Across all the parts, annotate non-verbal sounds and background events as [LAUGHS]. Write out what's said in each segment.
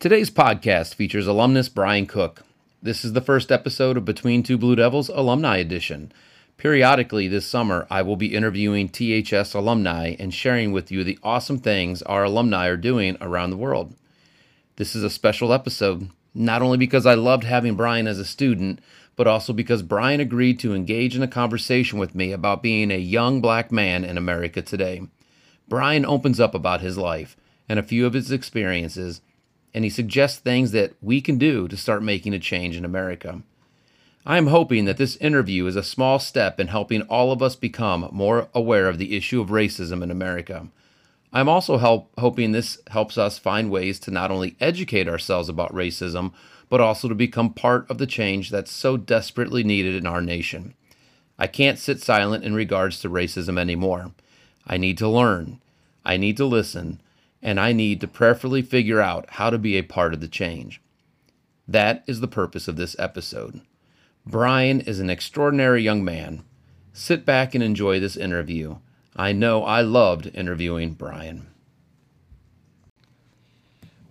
Today's podcast features alumnus Bryon Cook. This is the first episode of Between Two Blue Devils Alumni Edition. Periodically this summer, I will be interviewing THS alumni and sharing with you the awesome things our alumni are doing around the world. This is a special episode, not only because I loved having Bryon as a student, but also because Bryon agreed to engage in a conversation with me about being a young black man in America today. Bryon opens up about his life and a few of his experiences and he suggests things that we can do to start making a change in America. I am hoping that this interview is a small step in helping all of us become more aware of the issue of racism in America. I'm also help, hoping this helps us find ways to not only educate ourselves about racism, but also to become part of the change that's so desperately needed in our nation. I can't sit silent in regards to racism anymore. I need to learn. I need to listen and I need to prayerfully figure out how to be a part of the change. That is the purpose of this episode. Bryon is an extraordinary young man. Sit back and enjoy this interview. I know I loved interviewing Bryon.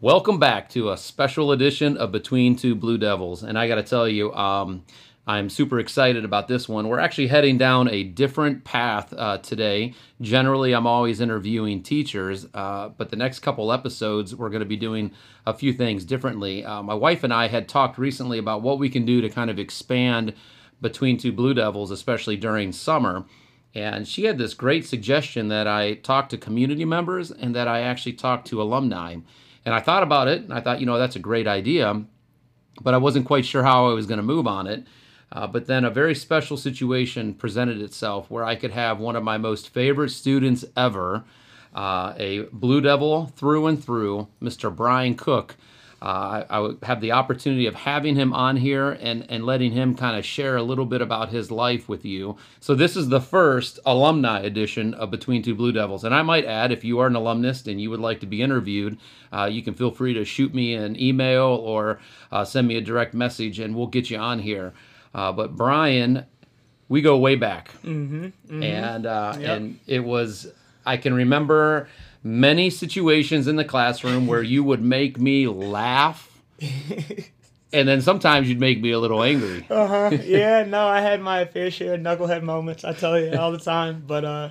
Welcome back to a special edition of Between Two Blue Devils. And I got to tell you, um, I'm super excited about this one. We're actually heading down a different path uh, today. Generally, I'm always interviewing teachers, uh, but the next couple episodes, we're going to be doing a few things differently. Uh, my wife and I had talked recently about what we can do to kind of expand between two Blue Devils, especially during summer. And she had this great suggestion that I talk to community members and that I actually talk to alumni. And I thought about it, and I thought, you know, that's a great idea, but I wasn't quite sure how I was going to move on it. Uh, but then a very special situation presented itself where I could have one of my most favorite students ever, uh, a Blue Devil through and through, Mr. Bryon Cook. Uh, I, I, have the opportunity of having him on here and, and letting him kind of share a little bit about his life with you. So, this is the first alumni edition of Between Two Blue Devils. And I might add, if you are an alumnus and you would like to be interviewed, uh, you can feel free to shoot me an email or uh, send me a direct message and we'll get you on here. Uh, but Bryon, we go way back, mm-hmm, mm-hmm. and uh, yep. and it was I can remember many situations in the classroom where you would make me laugh. [LAUGHS] and then sometimes you'd make me a little angry. uh huh. [LAUGHS] Yeah. No, I had my fair share of knucklehead moments. I tell you all the time. But uh,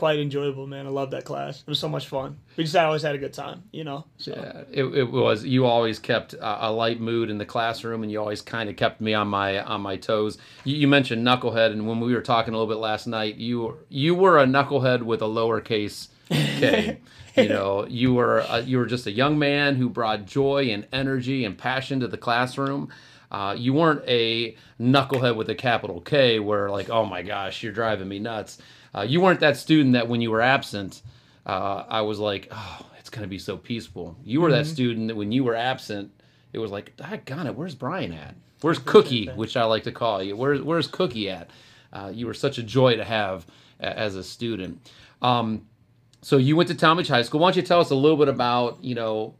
quite enjoyable, man. I love that class. It was so much fun. We just always had a good time, you know. So. Yeah, it, it was. You always kept a, a light mood in the classroom, and you always kind of kept me on my on my toes. You, you, mentioned knucklehead, and when we were talking a little bit last night, you were you were a knucklehead with a lowercase k. [LAUGHS] you know, you were a, you were just a young man who brought joy and energy and passion to the classroom. Uh, you weren't a knucklehead with a capital K, where like, oh my gosh, you're driving me nuts. Uh, you weren't that student that when you were absent, uh, I was like, oh, it's going to be so peaceful. You were mm-hmm. that student that when you were absent, it was like, "I got it. Where's Bryon at? Where's Cookie, which I like to call you? Where's Where's Cookie at? Uh, you were such a joy to have as a student. Um, so you went to Tallmadge High School. Why don't you tell us a little bit about you know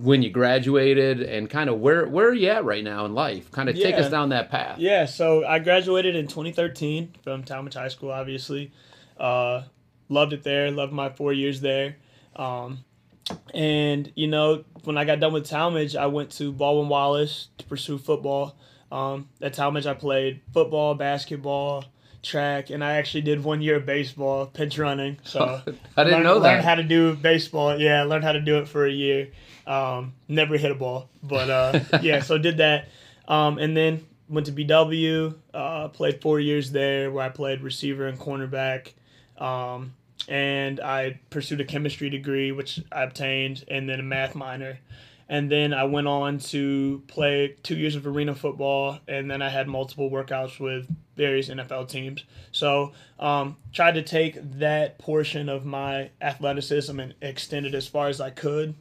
when you graduated and kind of where where are you at right now in life? Kind of yeah. take us down that path. Yeah, so I graduated in 2013 from Tallmadge High School. Obviously, uh, loved it there. Loved my four years there. Um, and you know, when I got done with Tallmadge, I went to Baldwin Wallace to pursue football. Um, at Tallmadge, I played football, basketball, track, and I actually did one year of baseball, pinch running. So [LAUGHS] I didn't learned, know that. Learned how to do baseball. Yeah, I learned how to do it for a year. Um, never hit a ball, but uh, [LAUGHS] yeah, so did that, um, and then went to BW. Uh, played four years there, where I played receiver and cornerback. Um, and I pursued a chemistry degree, which I obtained, and then a math minor. And then I went on to play two years of arena football, and then I had multiple workouts with various NFL teams. So, um, tried to take that portion of my athleticism and extend it as far as I could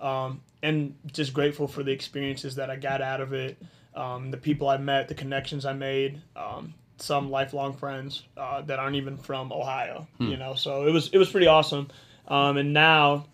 um, and just grateful for the experiences that I got out of it, um, the people I met, the connections I made, um, some lifelong friends uh, that aren't even from Ohio. Hmm. You know, so it was it was pretty awesome. Um, and now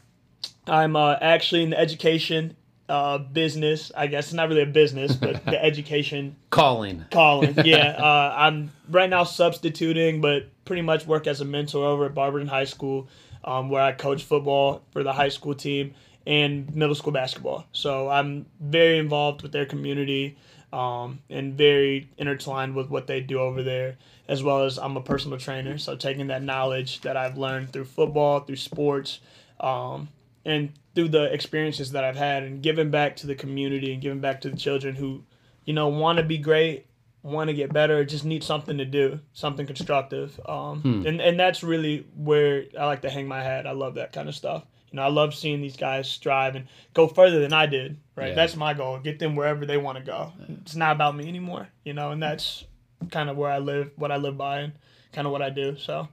I'm uh, actually in the education uh, business. I guess it's not really a business, but the [LAUGHS] education calling. Calling, yeah. [LAUGHS] Uh, I'm right now substituting, but pretty much work as a mentor over at Barberton High School, um, where I coach football for the high school team and middle school basketball. So I'm very involved with their community um, and very intertwined with what they do over there, as well as I'm a personal trainer. So taking that knowledge that I've learned through football, through sports, um, and through the experiences that I've had, and giving back to the community and giving back to the children who, you know, want to be great, want to get better, just need something to do, something constructive. Um, hmm. and, and that's really where I like to hang my hat. I love that kind of stuff. You know, I love seeing these guys strive and go further than I did. Right, yeah. that's my goal. Get them wherever they want to go. It's not about me anymore. You know, and that's kind of where I live, what I live by, and kind of what I do. So,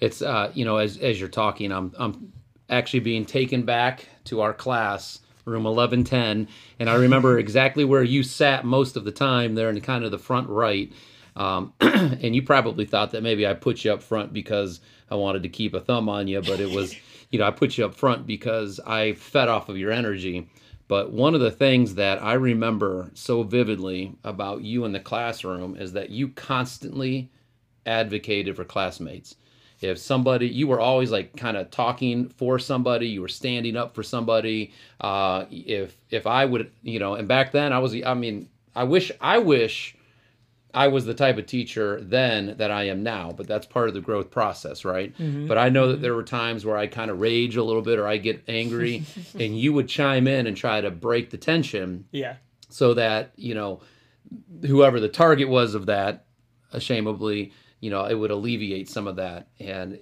it's uh, you know, as as you're talking, I'm I'm actually being taken back to our class room 1110 and i remember exactly where you sat most of the time there in kind of the front right um, [CLEARS THROAT] and you probably thought that maybe i put you up front because i wanted to keep a thumb on you but it was [LAUGHS] you know, I put you up front because I fed off of your energy. But one of the things that I remember so vividly about you in the classroom is that you constantly advocated for classmates. If somebody, you were always like kind of talking for somebody, you were standing up for somebody. Uh, if if I would, you know, and back then I was, I mean, I wish, I wish I was the type of teacher then that I am now, but that's part of the growth process, right? Mm-hmm. But I know that there were times where I kind of rage a little bit or I get angry, [LAUGHS] and you would chime in and try to break the tension. Yeah. So that, you know, whoever the target was of that, ashamedly, you know, it would alleviate some of that. And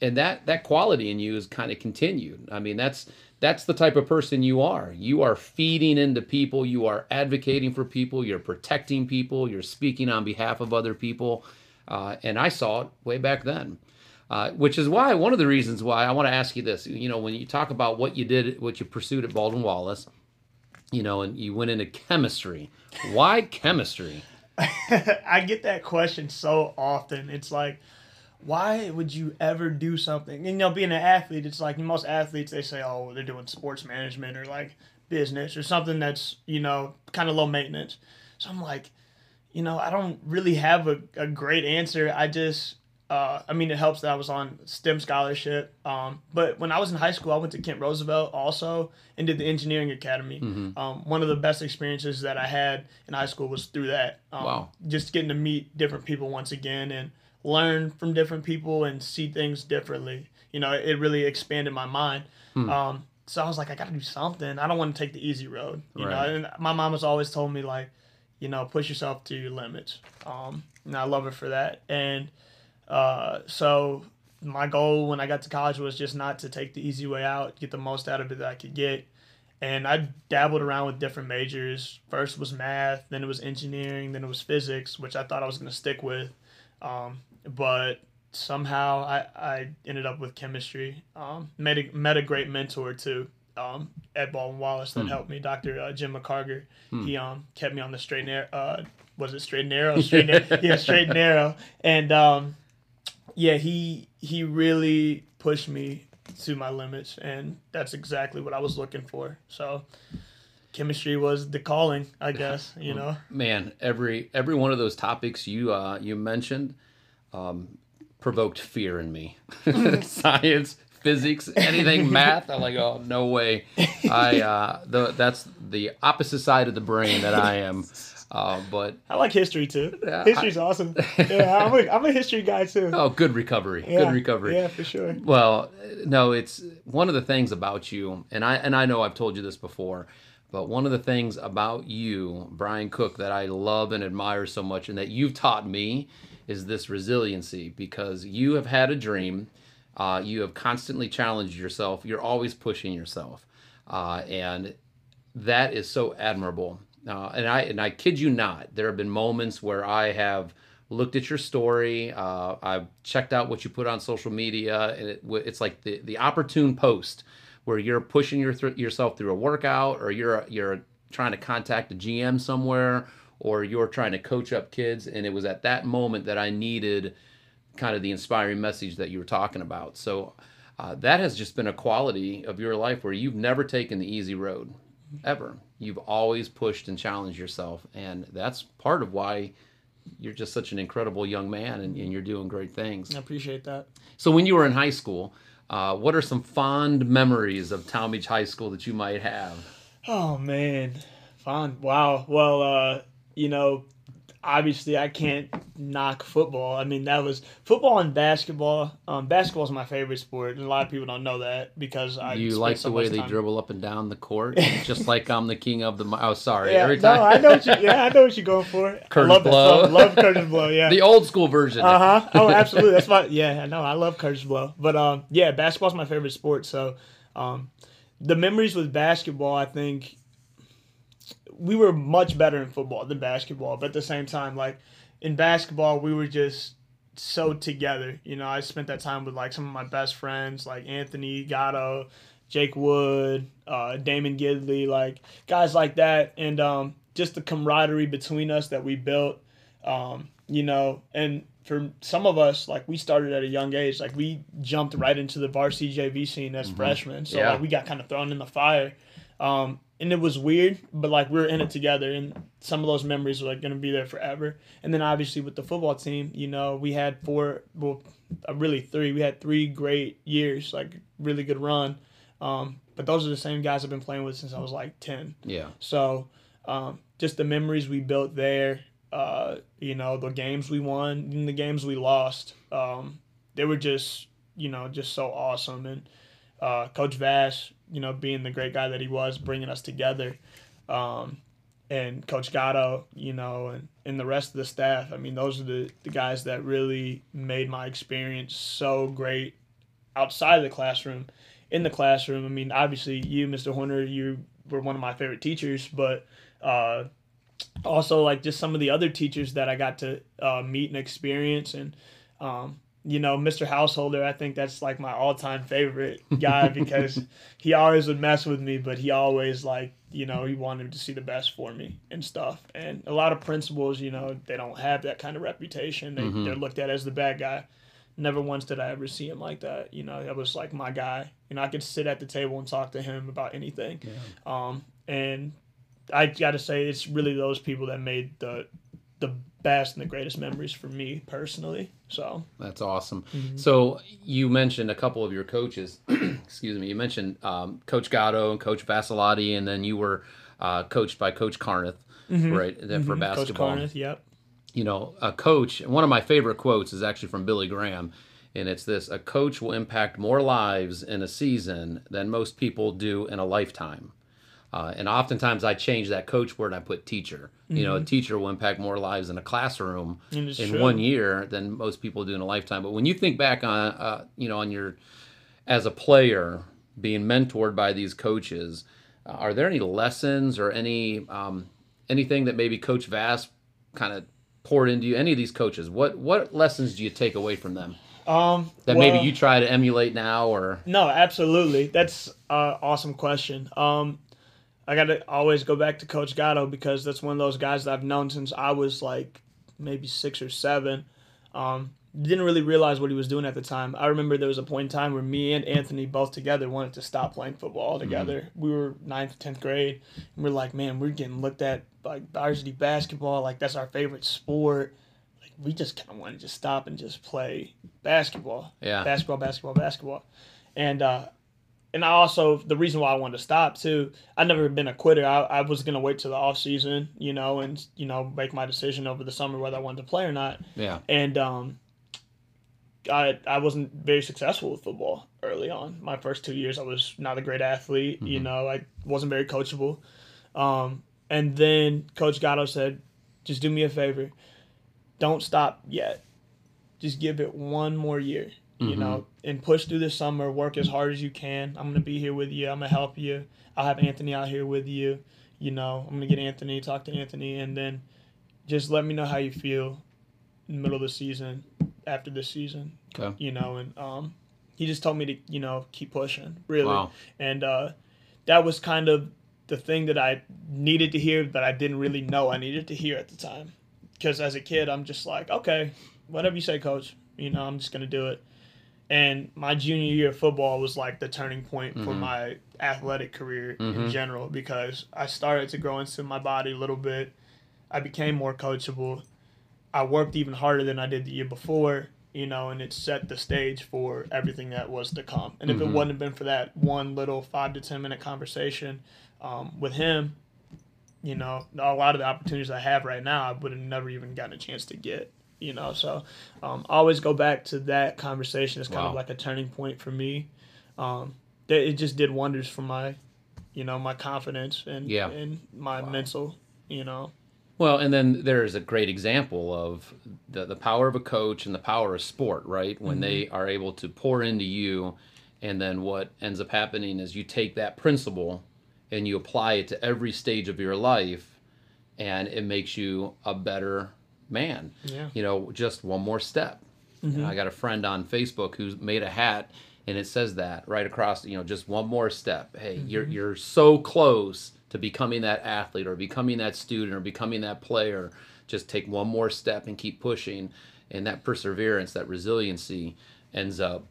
and that that quality in you is kind of continued. I mean, that's that's the type of person you are. You are feeding into people, you are advocating for people, you're protecting people, you're speaking on behalf of other people. Uh, and I saw it way back then. Uh, which is why one of the reasons why I want to ask you this. You know, when you talk about what you did, what you pursued at Baldwin Wallace, you know, and you went into chemistry. Why chemistry? [LAUGHS] I get that question so often. It's like, why would you ever do something? You know, being an athlete, it's like most athletes they say, oh, they're doing sports management or like business or something that's you know kind of low maintenance. So I'm like, you know, I don't really have a, a great answer. I just, uh, I mean, it helps that I was on STEM scholarship. Um, but when I was in high school, I went to Kent Roosevelt also and did the engineering academy. Mm-hmm. Um, one of the best experiences that I had in high school was through that. Um, wow. Just getting to meet different people once again and learn from different people and see things differently. You know, it really expanded my mind. Um, so I was like, I got to do something. I don't want to take the easy road. You right. know, and my mom has always told me like, you know, push yourself to your limits. Um, and I love her for that. And uh, so my goal when I got to college was just not to take the easy way out, get the most out of it that I could get. And I dabbled around with different majors. First was math, then it was engineering, then it was physics, which I thought I was going to stick with. Um, but somehow I, I ended up with chemistry. Um, met a, met a great mentor too. Um, Ed Baldwin Wallace that hmm. helped me, Dr. Uh, Jim McCarger. Hmm. He um kept me on the straight and narrow. Uh, was it straight and narrow? Straight [LAUGHS] and, yeah, straight and narrow. And um, yeah, he he really pushed me to my limits, and that's exactly what I was looking for. So chemistry was the calling, I guess. You know, man, every every one of those topics you uh, you mentioned um, provoked fear in me. [LAUGHS] [LAUGHS] Science, physics, anything [LAUGHS] math. I'm like, oh no way. I uh, the, that's the opposite side of the brain that I am. Uh, but I like history too. Yeah, History's I, awesome. [LAUGHS] Yeah, I'm a, I'm a history guy too. Oh, good recovery. Yeah, good recovery. Yeah, for sure. Well, no, it's one of the things about you, and I and I know I've told you this before, but one of the things about you, Bryon Cook, that I love and admire so much, and that you've taught me is this resiliency because you have had a dream. Uh, you have constantly challenged yourself. You're always pushing yourself. Uh, and that is so admirable. Uh, and I and I kid you not, there have been moments where I have looked at your story. Uh, I've checked out what you put on social media, and it, it's like the the opportune post where you're pushing your th- yourself through a workout, or you're you're trying to contact a GM somewhere, or you're trying to coach up kids. And it was at that moment that I needed kind of the inspiring message that you were talking about. So uh, that has just been a quality of your life where you've never taken the easy road, ever. You've always pushed and challenged yourself. And that's part of why you're just such an incredible young man and, and you're doing great things. I appreciate that. So when you were in high school, Uh, what are some fond memories of Beach High School that you might have? Oh man, fond. Wow. Well, uh, you know, obviously I can't knock football. I mean, that was football and basketball. Um, basketball is my favorite sport, and a lot of people don't know that because I. You like so the way they time- dribble up and down the court, [LAUGHS] just like I'm the king of the. Oh, sorry. Yeah, Every no. I know what you. [LAUGHS] Yeah, I know what you're going for. Curtis I love blow. That. Love Kurtis Blow. [LAUGHS] Yeah. the old school version. Uh huh. Oh, absolutely. That's my. Yeah, I know. I love Kurtis Blow. But um, yeah, basketball's my favorite sport. So, um, the memories with basketball, I think, we were much better in football than basketball. But at the same time, like in basketball, we were just so together. You know, I spent that time with like some of my best friends, like Anthony Gatto, Jake Wood, uh, Damon Gidley, like guys like that, and um, just the camaraderie between us that we built. Um, you know, and for some of us, like we started at a young age, like we jumped right into the varsity JV scene as freshmen, so Yeah. like we got kind of thrown in the fire. Um, and it was weird, but like we were in it together, and some of those memories are like gonna be there forever. And then obviously with the football team, you know, we had four, well, uh, really three. We had three great years, like really good run. Um, but those are the same guys I've been playing with since I was like ten. Yeah. So um, just the memories we built there, uh, you know, the games we won and the games we lost, um, they were just, you know, just so awesome. And uh, Coach Vash, you know, being the great guy that he was, bringing us together. Um, and Coach Gatto, you know, and, and the rest of the staff. I mean, those are the, the guys that really made my experience so great outside of the classroom. In the classroom, I mean, obviously, you, Mr. Horner, you were one of my favorite teachers, but uh, also like just some of the other teachers that I got to uh, meet and experience, and um, you know, Mr. Householder, I think that's like my all-time favorite guy [LAUGHS] because he always would mess with me, but he always like you know he wanted to see the best for me and stuff. And a lot of principals, you know, they don't have that kind of reputation. They Mhm. they're looked at as the bad guy. Never once did I ever see him like that. You know, that was like my guy. You know, I could sit at the table and talk to him about anything. Um, and I got to say, it's really those people that made the the best and the greatest memories for me personally. So That's awesome. Mm-hmm. So you mentioned a couple of your coaches. [CLEARS THROAT] excuse me. You mentioned um, Coach Gatto and Coach Vassilotti, and then you were uh, coached by Coach Carneth, right? then For Mhm. Coach basketball. Carneth, yep. you know, a coach, one of my favorite quotes is actually from Billy Graham, and it's this A coach will impact more lives in a season than most people do in a lifetime. Uh, and oftentimes I change that coach word and I put teacher. You know, a teacher will impact more lives in a classroom Mm-hmm. in true. one year than most people do in a lifetime. But when you think back on, uh, you know, on your, as a player, being mentored by these coaches, uh, are there any lessons or any um, anything that maybe Coach Vass kind of poured into you? Any of these coaches, what what lessons do you take away from them Um, that well, maybe you try to emulate now? Or No, absolutely. That's an awesome question. Um, I got to always go back to Coach Gatto because that's one of those guys that I've known since I was like maybe six or seven. Um, didn't really realize what he was doing at the time. I remember there was a point in time where me and Anthony both together wanted to stop playing football altogether. We were ninth, tenth grade, and we're like, man, we're getting looked at like varsity basketball, like that's our favorite sport. Like we just kind of wanted to just stop and just play basketball yeah, basketball, basketball, basketball. And uh, and I also the reason why I wanted to stop too. I never been a quitter. I, I was gonna wait till the off season, you know, and you know make my decision over the summer whether I wanted to play or not. yeah, And um, I I wasn't very successful with football early on. My first two years, I was not a great athlete. You Mhm. know, I wasn't very coachable. Um, and then Coach Gatto said, "Just do me a favor, don't stop yet. Just give it one more year." You Mhm. know, and push through the summer. Work as hard as you can. I'm gonna be here with you. I'm gonna help you. I'll have Anthony out here with you. You know, I'm gonna get Anthony, talk to Anthony, and then just let me know how you feel in the middle of the season, after this season. Okay. You know, and um, he just told me to, you know, keep pushing, really. wow, And uh, that was kind of the thing that I needed to hear, but I didn't really know I needed to hear at the time. Because as a kid, I'm just like, okay, whatever you say, coach. You know, I'm just gonna do it. And my junior year of football was like the turning point for Mhm. my athletic career in Mhm. general because I started to grow into my body a little bit. I became more coachable. I worked even harder than I did the year before, you know, and it set the stage for everything that was to come. And if Mhm. it wouldn't have been for that one little five to ten minute conversation um, with him, you know, a lot of the opportunities I have right now, I would have never even gotten a chance to get. You know, so um, I always go back to that conversation as kind Wow. of like a turning point for me. Um, that it just did wonders for my, you know, my confidence and Yeah. and my mental, you know. Well, and then there's a great example of the, the power of a coach and the power of sport, right? When they are able to pour into you, and then what ends up happening is you take that principle and you apply it to every stage of your life, and it makes you a better man. Yeah. You know, just one more step. And I got a friend on Facebook who's made a hat and it says that right across, you know, just one more step. Hey, mm-hmm. you're you're so close to becoming that athlete or becoming that student or becoming that player. Just take one more step and keep pushing. And that perseverance, that resiliency ends up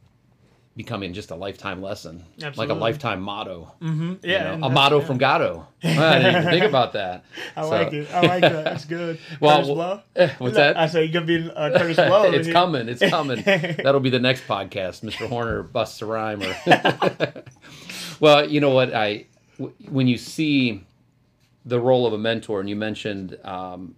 becoming just a lifetime lesson. Like a lifetime motto. Mm-hmm. you Yeah, know, a motto yeah. from Gatto. I didn't even think about that. I So- like it. I like that. That's [LAUGHS] good. Well, Kurtis Blow. eh, what's that? I said you're gonna be uh, Kurtis Blow. [LAUGHS] it's coming. It's coming. [LAUGHS] That'll be the next podcast. Mr. Horner busts a rhyme. Or well, you know what? I w- when you see the role of a mentor, and you mentioned um,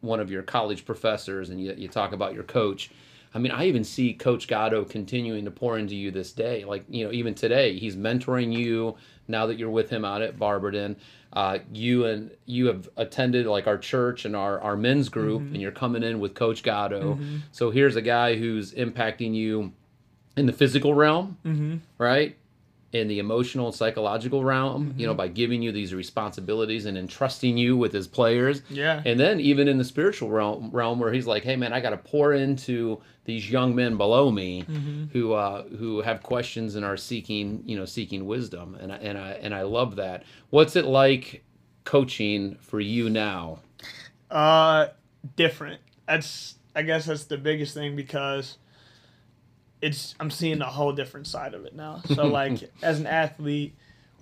one of your college professors, and you, you talk about your coach. I mean, I even see Coach Gatto continuing to pour into you this day. Like, you know, even today, he's mentoring you now that you're with him out at Barberton. Uh, you and you have attended like our church and our, our men's group, and you're coming in with Coach Gatto. So here's a guy who's impacting you in the physical realm, Mm-hmm. right? In the emotional and psychological realm, you know, by giving you these responsibilities and entrusting you with his players. Yeah. And then even in the spiritual realm, realm where he's like, "Hey, man, I got to pour into these young men below me who uh, who have questions and are seeking, you know, seeking wisdom." And I, and I and I love that. What's it like coaching for you now? Uh, different. That's I guess that's the biggest thing because it's I'm seeing a whole different side of it now. [LAUGHS] So like as an athlete,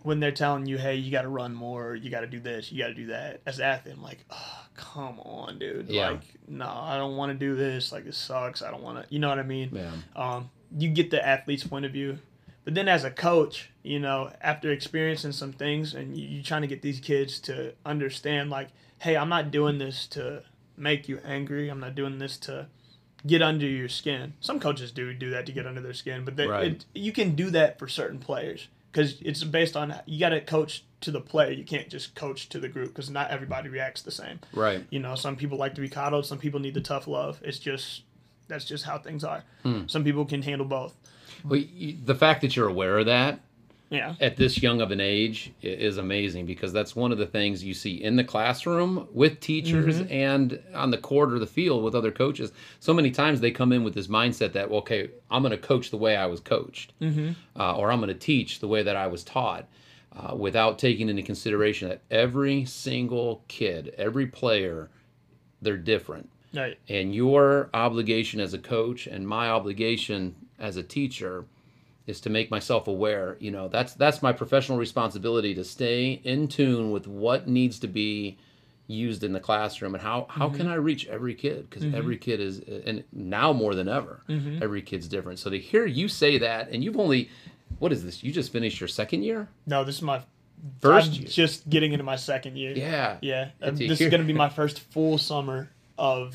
when they're telling you, hey, you got to run more, you got to do this, you got to do that. As an athlete, I'm like, oh, come on, dude. Yeah. Like, no, I don't want to do this. Like, it sucks. I don't want to. You know what I mean? Yeah. um, you get the athlete's point of view. But then as a coach, you know, after experiencing some things and you, you're trying to get these kids to understand, like, hey, I'm not doing this to make you angry. I'm not doing this to get under your skin. Some coaches do do that to get under their skin, but they, Right. it, you can do that for certain players because it's based on you got to coach to the player. You can't just coach to the group because not everybody reacts the same. Right. You know, some people like to be coddled. Some people need the tough love. It's just that's just how things are. Hmm. Some people can handle both. Well, you, the fact that you're aware of that Yeah. at this young of an age is amazing because that's one of the things you see in the classroom with teachers and on the court or the field with other coaches. So many times they come in with this mindset that, well, okay, I'm going to coach the way I was coached, uh, or I'm going to teach the way that I was taught. Uh, without taking into consideration that every single kid, every player, they're different Right. and your obligation as a coach and my obligation as a teacher is to make myself aware you know that's that's my professional responsibility to stay in tune with what needs to be used in the classroom and how how can mm-hmm. i reach every kid? Because mm-hmm. every kid is and now more than ever mm-hmm. every kid's different. So to hear you say that and you've only what is this? You just finished your second year? No, this is my First I'm year. just getting into my second year. yeah. Yeah. This hear- is going to be my [LAUGHS] first full summer of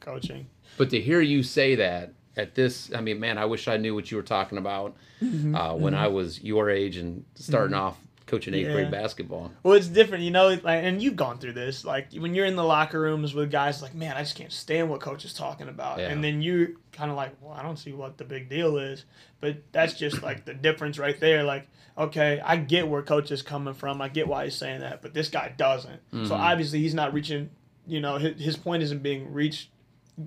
coaching. But to hear you say that at this, I mean, man, I wish I knew what you were talking about mm-hmm. uh, when mm-hmm. I was your age and starting mm-hmm. off coaching eighth grade basketball. Well, it's different, you know, like, and you've gone through this. Like when you're in the locker rooms with guys, like, man, I just can't stand what coach is talking about, Yeah. and then you're kind of like, well, I don't see what the big deal is, but that's just like the difference right there. Like, okay, I get where coach is coming from, I get why he's saying that, but this guy doesn't. So obviously he's not reaching. You know, his, his point isn't being reached,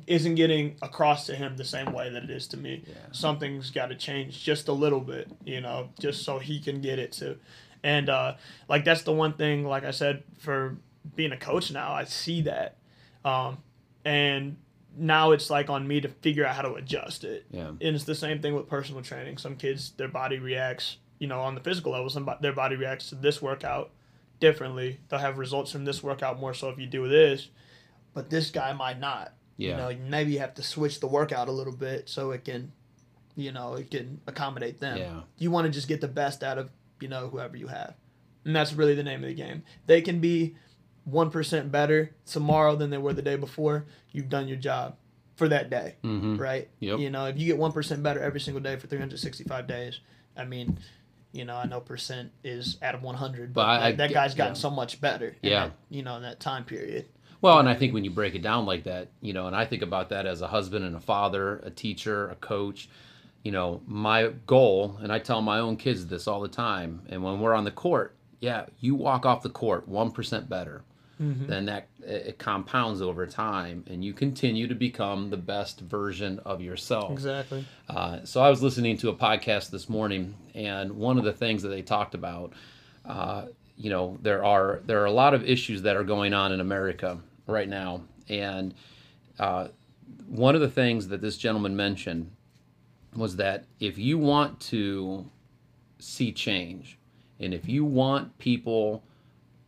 isn't getting across to him the same way that it is to me. Something's got to change just a little bit, you know, just so he can get it to. And uh, like that's the one thing, like I said, for being a coach now, I see that, um, and now it's like on me to figure out how to adjust it. Yeah. And it's the same thing with personal training. Some kids, their body reacts, you know, on the physical level, some their body reacts to this workout differently. They'll have results from this workout more so if you do this, but this guy might not. Yeah. You know, maybe you have to switch the workout a little bit so it can, you know, it can accommodate them. Yeah. You want to just get the best out of, you know, whoever you have. And that's really the name of the game. They can be 1% better tomorrow than they were the day before. You've done your job for that day, Mhm. right? Yep. You know, if you get 1% better every single day for 365 days, I mean, you know, I know percent is out of 100, but, But I- I that guy's gotten yeah. so much better. Yeah. that, you know, in that time period. Well, and I think when you break it down like that, you know, and I think about that as a husband and a father, a teacher, a coach, you know, my goal, and I tell my own kids this all the time, and when we're on the court, yeah, you walk off the court 1% better. Then that it it compounds over time, and you continue to become the best version of yourself. Exactly. Uh, so I was listening to a podcast this morning, and one of the things that they talked about, uh, you know, there are there are a lot of issues that are going on in America right now, and uh, one of the things that this gentleman mentioned was that if you want to see change, and if you want people,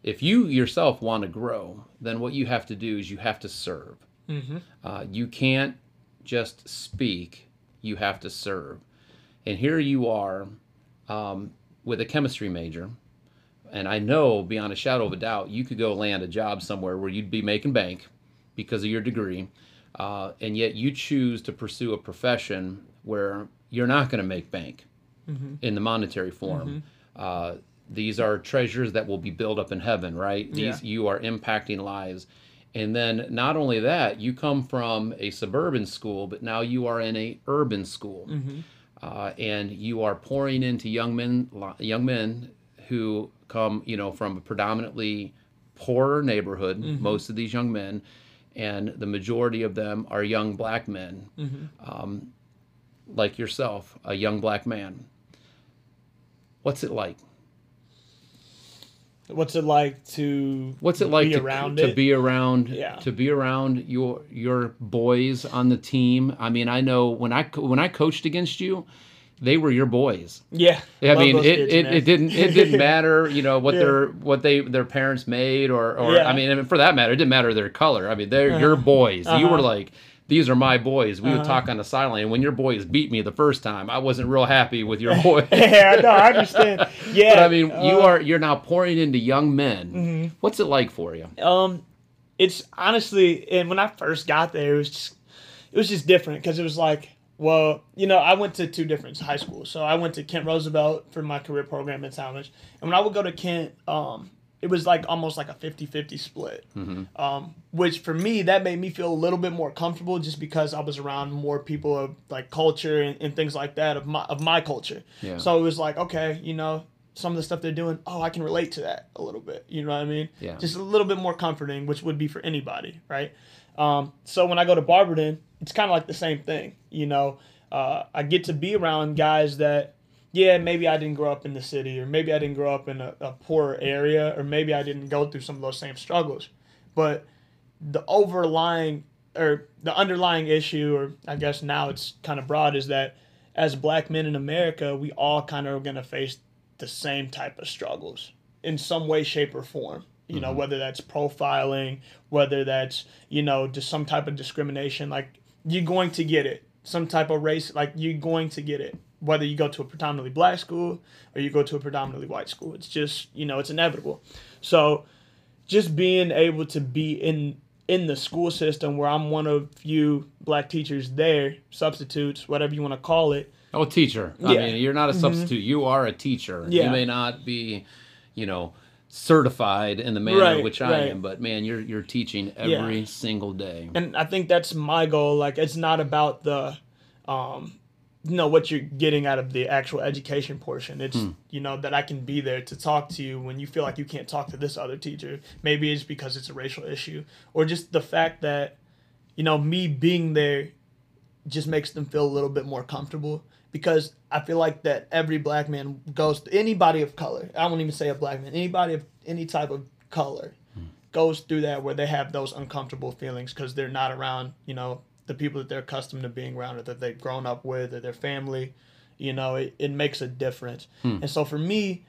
if you yourself want to grow, then what you have to do is you have to serve. Mm-hmm. Uh, you can't just speak, you have to serve. And here you are um, with a chemistry major. And I know beyond a shadow of a doubt, you could go land a job somewhere where you'd be making bank because of your degree. Uh, and yet you choose to pursue a profession where you're not going to make bank in the monetary form. Uh, these are treasures that will be built up in heaven, right? These Yeah. you are impacting lives. And then not only that, you come from a suburban school, but now you are in a urban school, uh, and you are pouring into young men, young men who come, you know, from a predominantly poorer neighborhood. Most of these young men, and the majority of them are young black men, um, like yourself, a young black man. What's it like? What's it like to What's it like be to, around to it? be around Yeah. to be around your your boys on the team? I mean, I know when I when I coached against you, they were your boys. yeah. I mean, it, kids, it, it didn't it didn't [LAUGHS] matter, you know, what Yeah. their what they their parents made or or Yeah. I mean, and for that matter, it didn't matter their color. I mean, they're your boys. You were Uh-huh. like. These are my boys. We would Uh-huh. talk on the sideline. When your boys beat me the first time, I wasn't real happy with your [LAUGHS] boys. [LAUGHS] yeah, no, I understand. Yeah, but I mean, you uh, Mm-hmm. are you're now pouring into young men. What's it like for you? Um, it's honestly, and when I first got there, it was just, it was just different because it was like, well, you know, I went to two different high schools. So I went to Kent Roosevelt for my career program in Tallmadge, and when I would go to Kent, um, it was like almost like a 50-50 split. Um, which for me, that made me feel a little bit more comfortable just because I was around more people of like culture and, and things like that of my of my culture. Yeah. So it was like, okay, you know, some of the stuff they're doing, oh, I can relate to that a little bit. You know what I mean? Yeah. Just a little bit more comforting, which would be for anybody, right? Um, so when I go to Barberton, it's kind of like the same thing. You know, uh, I get to be around guys that, yeah, maybe I didn't grow up in the city, or maybe I didn't grow up in a, a poorer area, or maybe I didn't go through some of those same struggles. But the overlying or the underlying issue, or I guess now it's kind of broad, is that as black men in America, we all kind of are going to face the same type of struggles in some way, shape, or form. You know, whether that's profiling, whether that's, you know, just some type of discrimination, like you're going to get it. Some type of race, like you're going to get it. Whether you go to a predominantly black school or you go to a predominantly white school. It's just, you know, it's inevitable. So just being able to be in in the school system where I'm one of few black teachers there, substitutes, whatever you want to call it. Oh, teacher. I Yeah. Mm-hmm. mean, you're not a substitute. You are a teacher. Yeah. You may not be, you know, certified in the manner Right, which I right. am, but man, you're you're teaching every Yeah. single day. And I think that's my goal. Like it's not about the um you know what you're getting out of the actual education portion. It's you know that I can be there to talk to you when you feel like you can't talk to this other teacher. Maybe it's because it's a racial issue or just the fact that you know me being there just makes them feel a little bit more comfortable because I feel like that every black man goes anybody of color. I won't even say a black man. Anybody of any type of color hmm. goes through that where they have those uncomfortable feelings because they're not around you know the people that they're accustomed to being around or that they've grown up with or their family. You know, it, it makes a difference. Hmm. And so for me,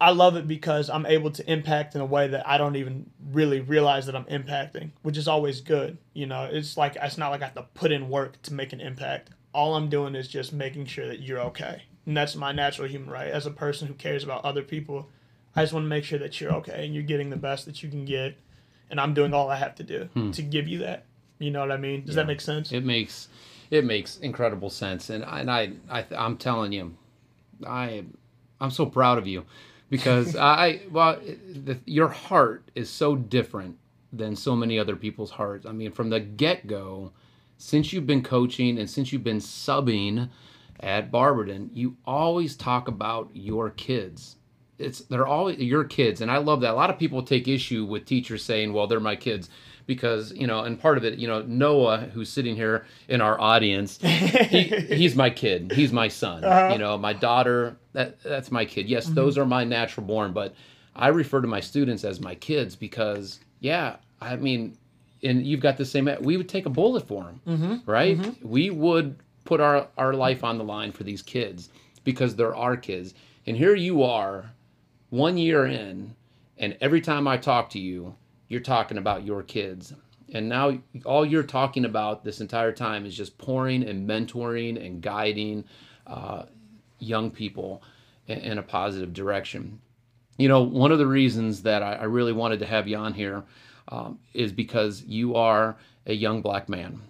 I love it because I'm able to impact in a way that I don't even really realize that I'm impacting, which is always good. You know, it's like it's not like I have to put in work to make an impact. All I'm doing is just making sure that you're okay. And that's my natural human right. As a person who cares about other people, I just want to make sure that you're okay and you're getting the best that you can get. And I'm doing all I have to do Hmm. to give you that. You know what I mean? Does Yeah. that make sense? It makes it makes incredible sense, and I, and I, I I'm telling you, I I'm so proud of you because [LAUGHS] I well the, your heart is so different than so many other people's hearts. I mean, from the get go, since you've been coaching and since you've been subbing at Barberton, you always talk about your kids. It's they're all your kids, and I love that. A lot of people take issue with teachers saying, "Well, they're my kids," because you know, and part of it, you know, Noah, who's sitting here in our audience, he, [LAUGHS] he's my kid. He's my son. Uh-huh. You know, my daughter. That that's my kid. Yes, those are my natural born, but I refer to my students as my kids because, yeah, I mean, and you've got the same. We would take a bullet for them, right? We would put our our life on the line for these kids because they're our kids. And here you are, one year in, and every time I talk to you, you're talking about your kids. And now all you're talking about this entire time is just pouring and mentoring and guiding uh, young people in, in a positive direction. You know, one of the reasons that I, I really wanted to have you on here um, is because you are a young black man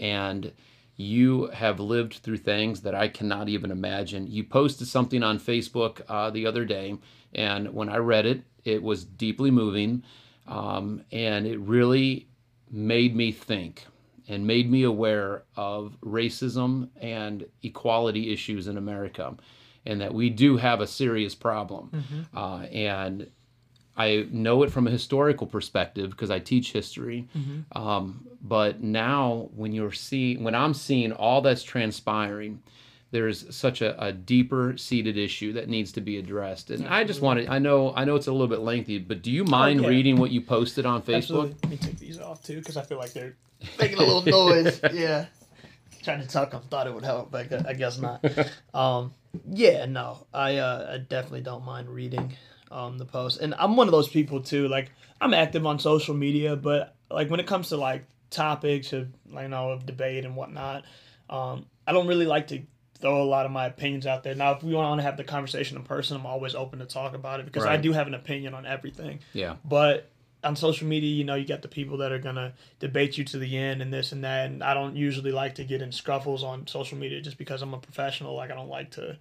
and you have lived through things that I cannot even imagine. You posted something on Facebook uh, the other day, and when I read it, it was deeply moving um, and it really made me think and made me aware of racism and equality issues in America, and that we do have a serious problem. Uh, and I know it from a historical perspective because I teach history. Um, but now, when you're seeing, when I'm seeing all that's transpiring, there's such a, a deeper seated issue that needs to be addressed. And I just wanted, I know, I know it's a little bit lengthy, but do you mind yeah. reading what you posted on Facebook? Absolutely. Let me take these off too because I feel like they're [LAUGHS] making a little noise. [LAUGHS] yeah. Trying to talk them. Thought it would help, but I guess not. [LAUGHS] um, yeah, no, I, uh, I definitely don't mind reading um, the post, and I'm one of those people too. Like I'm active on social media, but like when it comes to like topics of you know of debate and whatnot, um, I don't really like to throw a lot of my opinions out there. Now, if we want to have the conversation in person, I'm always open to talk about it because I do have an opinion on everything. Yeah. But on social media, you know, you got the people that are gonna debate you to the end and this and that. And I don't usually like to get in scuffles on social media just because I'm a professional. Like I don't like to,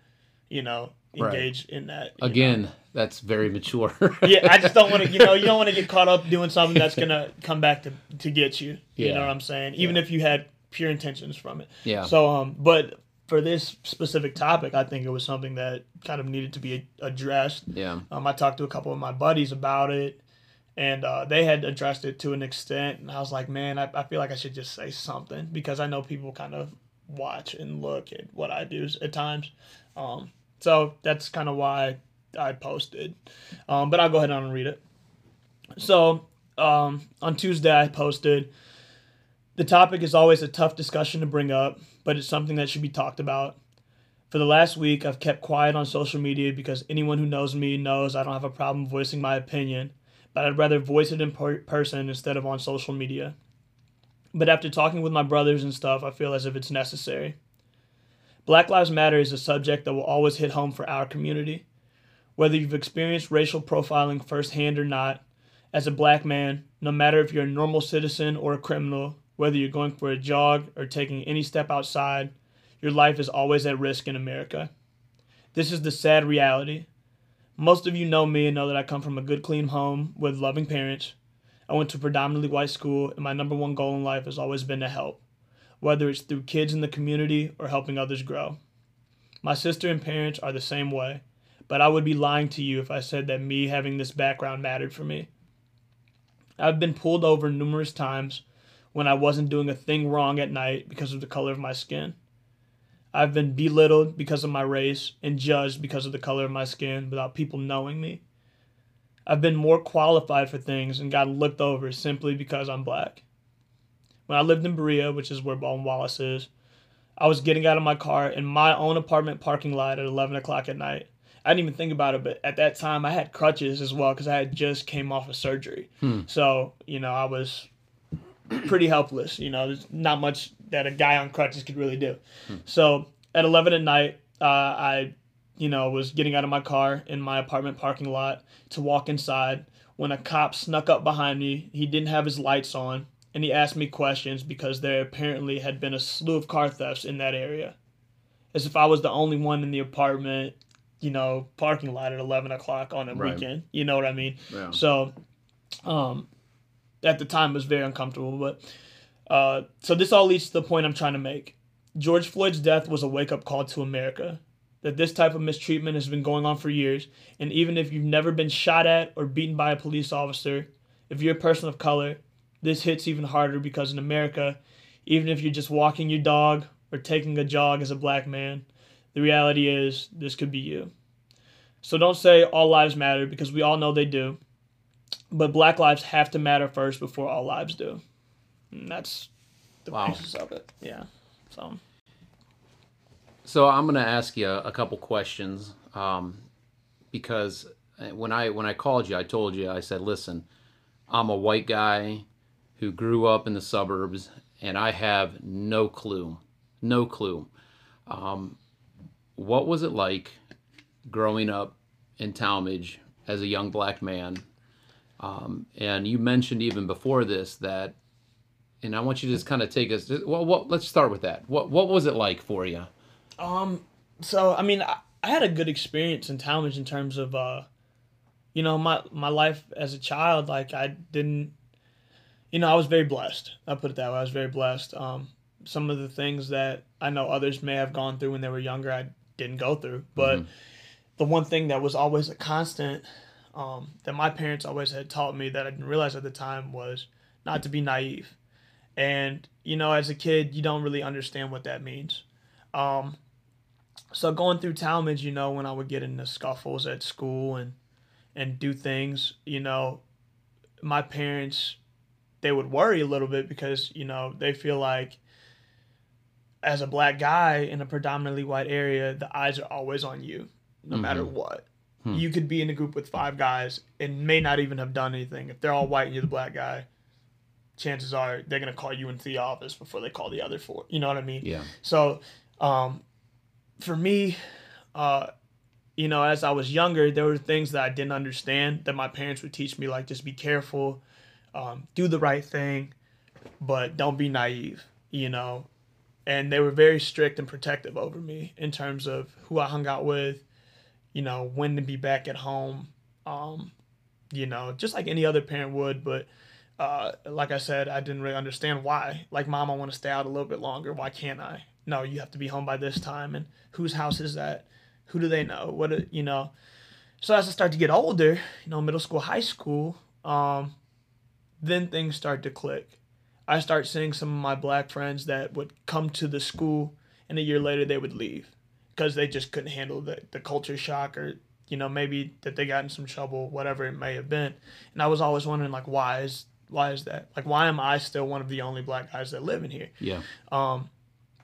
you know, Right. engage in that. you know. Again, that's very mature. [LAUGHS] Yeah, I just don't want to. You know, you don't want to get caught up doing something that's gonna [LAUGHS] come back to to get you. You know what I'm saying? Even if you had pure intentions from it. yeah. So, um, but for this specific topic, I think it was something that kind of needed to be addressed. yeah. Um, I talked to a couple of my buddies about it, and uh, they had addressed it to an extent. And I was like, man, I, I feel like I should just say something because I know people kind of watch and look at what I do at times. Um, so that's kind of why I posted. Um, but I'll go ahead and read it. So um, on Tuesday, I posted. The topic is always a tough discussion to bring up, but it's something that should be talked about. For the last week, I've kept quiet on social media because anyone who knows me knows I don't have a problem voicing my opinion, but I'd rather voice it in per- person instead of on social media. But after talking with my brothers and stuff, I feel as if it's necessary. Black Lives Matter is a subject that will always hit home for our community. Whether you've experienced racial profiling firsthand or not, as a black man, no matter if you're a normal citizen or a criminal, whether you're going for a jog or taking any step outside, your life is always at risk in America. This is the sad reality. Most of you know me and know that I come from a good, clean home with loving parents. I went to predominantly white school, and my number one goal in life has always been to help, whether it's through kids in the community or helping others grow. My sister and parents are the same way, but I would be lying to you if I said that me having this background mattered for me. I've been pulled over numerous times when I wasn't doing a thing wrong at night because of the color of my skin. I've been belittled because of my race and judged because of the color of my skin without people knowing me. I've been more qualified for things and gotten looked over simply because I'm black. When I lived in Berea, which is where Baldwin Wallace is, I was getting out of my car in my own apartment parking lot at 11 o'clock at night, I didn't even think about it, but at that time I had crutches as well because I had just came off of surgery. Hmm. So you know I was [CLEARS THROAT] pretty helpless. You know, there's not much that a guy on crutches could really do. So at 11 at night, uh, I, you know, was getting out of my car in my apartment parking lot to walk inside when a cop snuck up behind me. He didn't have his lights on, and he asked me questions because there apparently had been a slew of car thefts in that area. As if I was the only one in the apartment, you know, parking lot at 11 o'clock on a Right. weekend. You know what I mean? Yeah. So, um, at the time, was very uncomfortable. But uh, so this all leads to the point I'm trying to make. George Floyd's death was a wake up call to America that this type of mistreatment has been going on for years. And even if you've never been shot at or beaten by a police officer, if you're a person of color, this hits even harder because in America, even if you're just walking your dog or taking a jog as a black man, the reality is this could be you. So don't say all lives matter because we all know they do. But black lives have to matter first before all lives do. And that's the Wow. basis of it. Yeah. So So I'm going to ask you a couple questions um, because when I when I called you, I told you I said, listen, I'm a white guy who grew up in the suburbs, and I have no clue, no clue. Um, what was it like growing up in Tallmadge as a young black man? Um, and you mentioned even before this that, and I want you to just kind of take us. Well, what, let's start with that. What what was it like for you? Um, so I mean, I, I had a good experience in Tallmadge in terms of, uh, you know, my my life as a child. Like I didn't, you know, I was very blessed. I'll put it that way. I was very blessed. Um, some of the things that I know others may have gone through when they were younger, I didn't go through. But the one thing that was always a constant, um, that my parents always had taught me that I didn't realize at the time was not to be naive. And you know, as a kid, you don't really understand what that means. Um, so going through Tallmadge, you know, when I would get into scuffles at school and and do things, you know, my parents they would worry a little bit because you know they feel like as a black guy in a predominantly white area, the eyes are always on you, no matter what. Hmm. You could be in a group with five guys and may not even have done anything. If they're all white and you're the black guy, chances are they're gonna call you into the office before they call the other four. You know what I mean? Yeah. So, um, for me, uh, you know, as I was younger, there were things that I didn't understand that my parents would teach me, like just be careful, um, do the right thing, but don't be naive, you know. And they were very strict and protective over me in terms of who I hung out with, you know, when to be back at home, um, you know, just like any other parent would, but uh, like I said, I didn't really understand why. Like, mom, I want to stay out a little bit longer. Why can't I? No, you have to be home by this time. And whose house is that? Who do they know? What, do- you know? So as I start to get older, you know, middle school, high school, um, then things start to click. I start seeing some of my black friends that would come to the school and a year later they would leave because they just couldn't handle the, the culture shock or, you know, maybe that they got in some trouble, whatever it may have been. And I was always wondering, like, why is why is that? Like, why am I still one of the only black guys that live in here? Yeah. Um,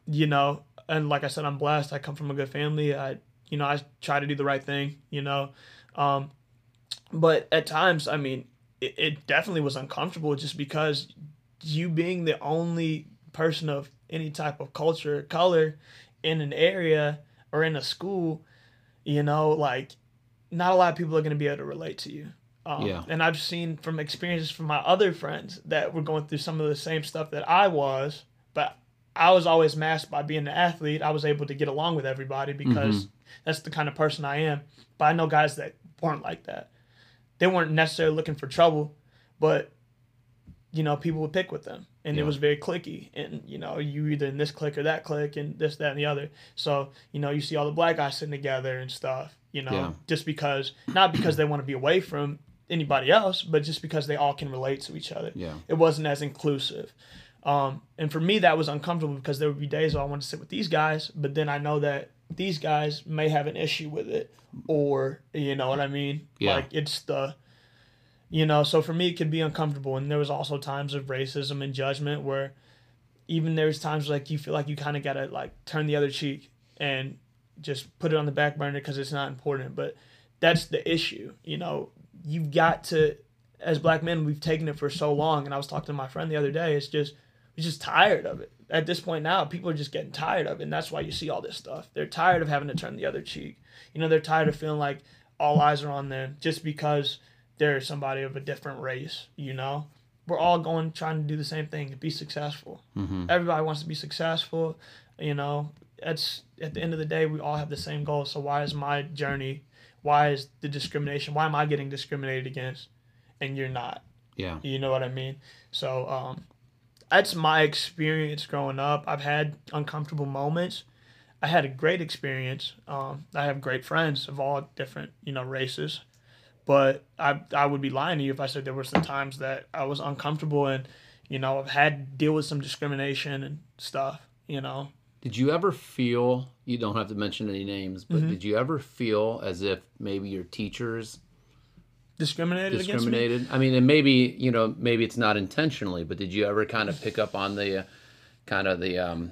you know, and like I said, I'm blessed. I come from a good family. I, you know, I try to do the right thing. You know, um, but at times, I mean, it, it definitely was uncomfortable just because you being the only person of any type of culture or color in an area or in a school, you know, like not a lot of people are going to be able to relate to you. Um, Yeah. And I've seen from experiences from my other friends that were going through some of the same stuff that I was, but I was always masked by being an athlete. I was able to get along with everybody because that's the kind of person I am. But I know guys that weren't like that. They weren't necessarily looking for trouble, but you know, people would pick with them. And Yeah. it was very clicky. And, you know, you either in this click or that click and this, that, and the other. So, you know, you see all the black guys sitting together and stuff, you know, Yeah. just because, not because they want to be away from anybody else, but just because they all can relate to each other. Yeah. It wasn't as inclusive. Um, and for me, that was uncomfortable because there would be days where I want to sit with these guys, but then I know that these guys may have an issue with it, or you know what I mean? Yeah. Like it's the, you know. So for me, it could be uncomfortable, and there was also times of racism and judgment where, even there's times like you feel like you kind of gotta like turn the other cheek, and just put it on the back burner because it's not important. But that's the issue. You know, you've got to, as black men, we've taken it for so long. And I was talking to my friend the other day. It's just we're just tired of it. At this point now, people are just getting tired of it, and that's why you see all this stuff. They're tired of having to turn the other cheek. You know, they're tired of feeling like all eyes are on them just because they're somebody of a different race. You know, we're all going trying to do the same thing to be successful. Mm-hmm. Everybody wants to be successful. You know, it's at the end of the day, we all have the same goal. So why is my journey? Why is the discrimination? Why am I getting discriminated against, and you're not? Yeah. You know what I mean? So um, that's my experience growing up. I've had uncomfortable moments. I had a great experience. Um, I have great friends of all different, you know, races. But I I would be lying to you if I said there were some times that I was uncomfortable and, you know, I've had to deal with some discrimination and stuff. You know. Did you ever feel? You don't have to mention any names, but Mm-hmm. did you ever feel as if maybe your teachers Discriminated, against me. discriminated? I mean, and maybe you know, maybe it's not intentionally, but did you ever kind of pick up on the, uh, kind of the um,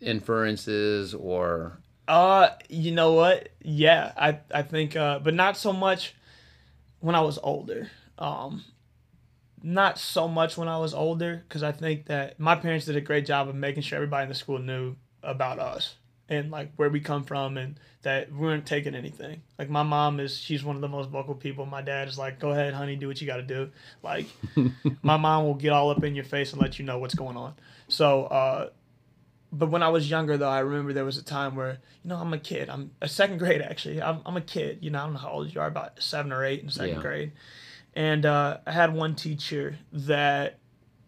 inferences or? Uh, you know what? Yeah, I I think, uh, but not so much when I was older. Um, not so much when I was older because I think that my parents did a great job of making sure everybody in the school knew about us and like where we come from and that we weren't taking anything. Like my mom is, she's one of the most vocal people. My dad is like, "Go ahead, honey, do what you got to do." Like, [LAUGHS] my mom will get all up in your face and let you know what's going on. So, uh, but when I was younger, though, I remember there was a time where, you know, I'm a kid. I'm a second [LAUGHS] grade, actually. I'm, I'm a kid. You know, I don't know how old you are, about seven or eight in second Yeah. grade. And uh, I had one teacher that,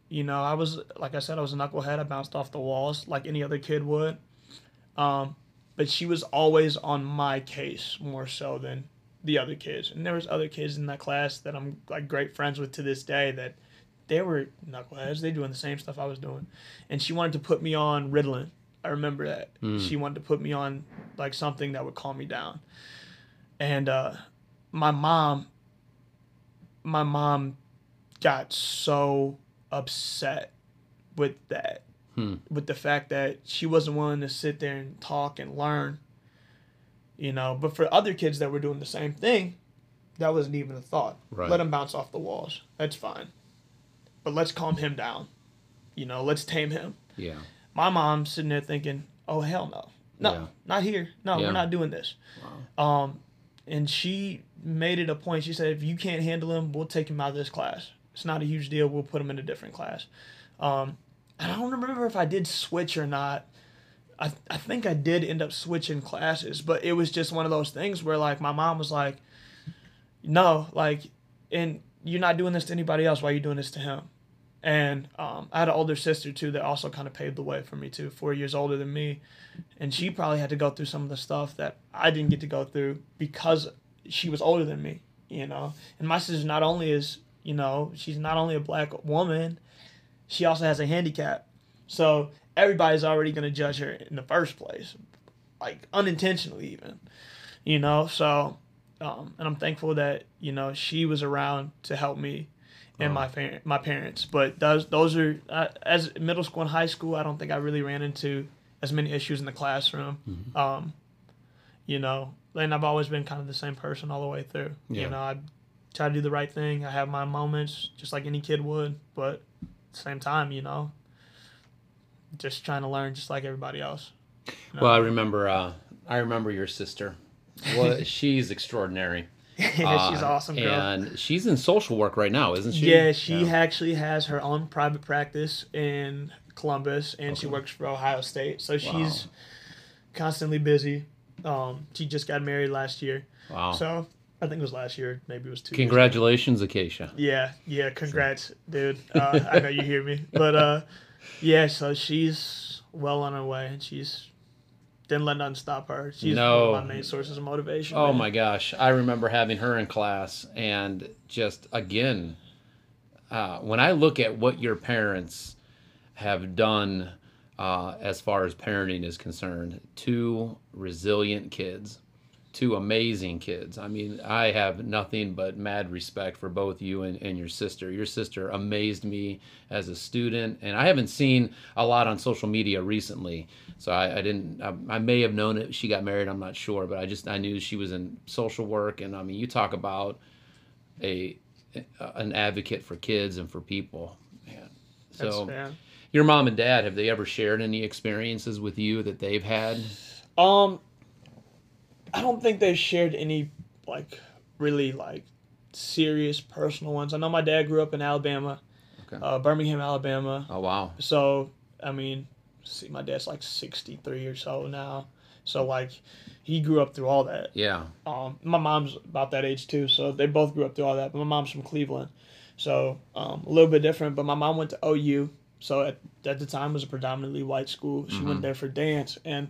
you know, I was, like I said, I was a knucklehead. I bounced off the walls like any other kid would. Um, but she was always on my case more so than the other kids. And there was other kids in that class that I'm like great friends with to this day that they were knuckleheads. They doing the same stuff I was doing, and she wanted to put me on Ritalin. I remember that she wanted to put me on like something that would calm me down. And uh, my mom, my mom, got so upset with that, Hmm. with the fact that she wasn't willing to sit there and talk and learn. You know, but for other kids that were doing the same thing, that wasn't even a thought. Right. Let them bounce off the walls. That's fine. But let's calm him down. You know, let's tame him. Yeah. My mom's sitting there thinking, "Oh hell no, no, Yeah. not here. No, Yeah. we're not doing this." Wow. Um, and she made it a point. She said, "If you can't handle him, we'll take him out of this class. It's not a huge deal. We'll put him in a different class." Um, and I don't remember if I did switch or not. I, I think I did end up switching classes, but it was just one of those things where like my mom was like, "No, like, and you're not doing this to anybody else. Why are you doing this to him?" And um, I had an older sister too that also kind of paved the way for me too, four years older than me, and she probably had to go through some of the stuff that I didn't get to go through because she was older than me, you know. And my sister not only is, you know, she's not only a black woman, she also has a handicap, so everybody's already gonna judge her in the first place, like unintentionally even, you know. So, um, and I'm thankful that you know she was around to help me and my par- my parents. But those those are uh, as middle school and high school. I don't think I really ran into as many issues in the classroom. Um, you know, and I've always been kind of the same person all the way through. Yeah. You know, I try to do the right thing. I have my moments, just like any kid would. But at the same time, you know, just trying to learn, just like everybody else. Well, I remember. Uh, I remember your sister. Well, [LAUGHS] she's extraordinary. [LAUGHS] she's Uh, awesome, girl. And she's in social work right now, isn't she? Yeah, she actually has her own private practice in Columbus, and she works for Ohio State. So she's constantly busy. Um, she just got married last year, Wow. so I think it was last year, maybe it was two. years ago. Congratulations, Acacia. Yeah, yeah, congrats, dude. Uh, I know you hear me, but uh, yeah. So she's well on her way, and she's didn't let nothing stop her. She's No. one of my main sources of motivation. Oh man. my gosh, I remember having her in class, and just again, uh, when I look at what your parents have done uh, as far as parenting is concerned, two resilient kids, two amazing kids. I mean, I have nothing but mad respect for both you and, and your sister. Your sister amazed me as a student, and I haven't seen a lot on social media recently. So I, I didn't. I, I, may have known it. She got married. I'm not sure, but I just I knew she was in social work, and I mean, you talk about a an advocate for kids and for people. Man. So, your mom and dad have they ever shared any experiences with you that they've had? Um, I don't think they shared any like really like serious personal ones. I know my dad grew up in Alabama, okay. uh, Birmingham, Alabama. Oh wow! So I mean, see, my dad's like sixty three or so now. So like, he grew up through all that. Yeah. Um, my mom's about that age too, so they both grew up through all that. But my mom's from Cleveland, so um, a little bit different. But my mom went to OU, so at, at the time it was a predominantly white school. She mm-hmm. went there for dance, and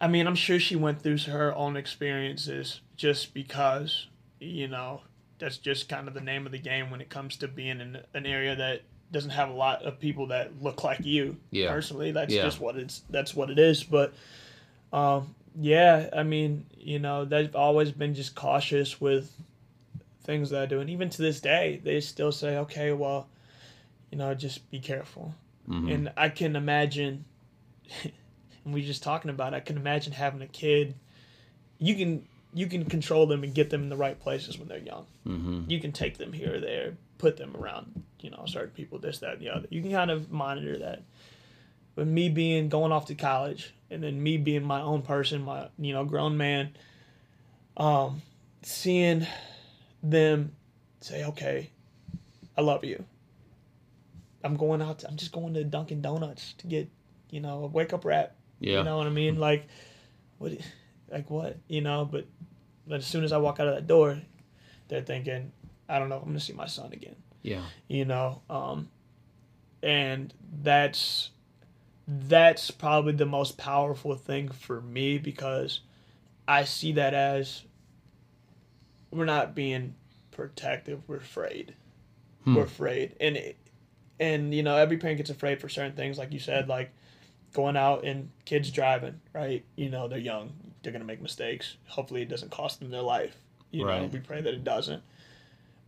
I mean, I'm sure she went through her own experiences just because, you know, that's just kind of the name of the game when it comes to being in an area that doesn't have a lot of people that look like you. Yeah. Personally, that's yeah. just what it's that's what it is. But, um, yeah, I mean, you know, they've always been just cautious with things that I do, and even to this day, they still say, okay, well, you know, just be careful. Mm-hmm. And I can imagine. [LAUGHS] and we just talking about it, I can imagine having a kid. You can you can control them and get them in the right places when they're young. Mm-hmm. You can take them here or there, put them around, you know, certain people, this, that, and the other. You can kind of monitor that. But me being going off to college and then me being my own person, my you know, grown man, um, seeing them say, Okay, I love you. I'm going out to, I'm just going to Dunkin' Donuts to get, you know, a wake up wrap yeah. You know what I mean? Like, what? Like what? You know? But, but as soon as I walk out of that door, they're thinking, I don't know, I'm gonna see my son again. Yeah. You know, um, and that's that's probably the most powerful thing for me because I see that as we're not being protective, we're afraid. Hmm. We're afraid, and it, and you know every parent gets afraid for certain things, like you said, like going out and kids driving, right? You know, they're young. They're going to make mistakes. Hopefully, it doesn't cost them their life. You right. know, we pray that it doesn't.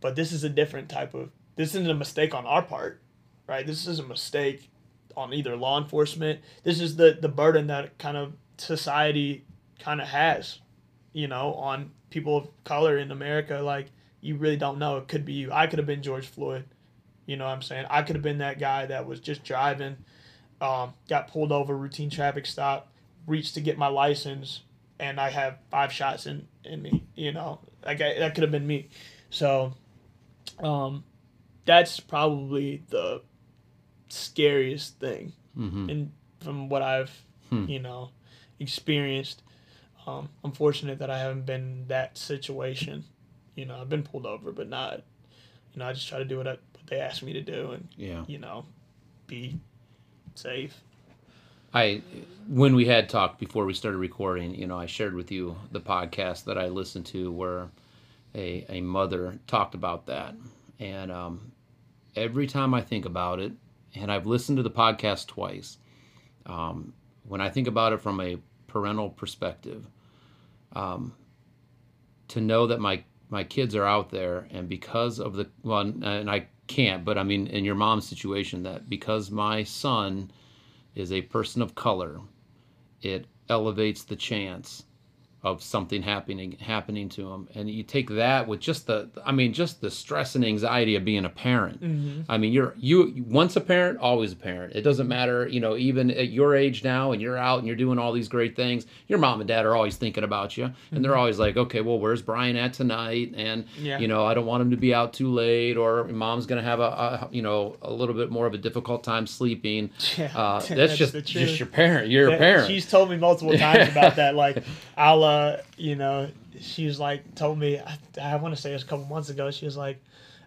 But this is a different type of. This isn't a mistake on our part, right? This is a mistake on either law enforcement. This is the the burden that kind of society kind of has, you know, on people of color in America. Like you really don't know. It could be you. I could have been George Floyd. You know what I'm saying? I could have been that guy that was just driving um, got pulled over, routine traffic stop, reached to get my license, and I have five shots in, in me. You know, like I, that could have been me. So, um, that's probably the scariest thing, mm-hmm. and from what I've hmm. you know experienced. Um, I'm fortunate that I haven't been in that situation. You know, I've been pulled over, but not. You know, I just try to do what, I, what they ask me to do, and yeah, you know, be safe. I when we had talked before we started recording, you know, I shared with you the podcast that I listened to where a a mother talked about that, and um, every time I think about it, and I've listened to the podcast twice, um, when I think about it from a parental perspective, um, to know that my my kids are out there, and because of the well, and I can't, but I mean, in your mom's situation, that because my son is a person of color, it elevates the chance of something happening happening to him and you take that with just the i mean just the stress and anxiety of being a parent mm-hmm. i mean you're you once a parent always a parent it doesn't matter you know even at your age now and you're out and you're doing all these great things your mom and dad are always thinking about you mm-hmm. and they're mm-hmm. always like okay well where's Bryon at tonight and yeah. you know i don't want him to be out too late or mom's gonna have a, a you know a little bit more of a difficult time sleeping [LAUGHS] yeah, uh, [LAUGHS] that's, that's, just just your parent you're that, a parent she's told me multiple times about that like [LAUGHS] i'll uh, you know, she was like, told me, I, I want to say it a couple months ago, she was like,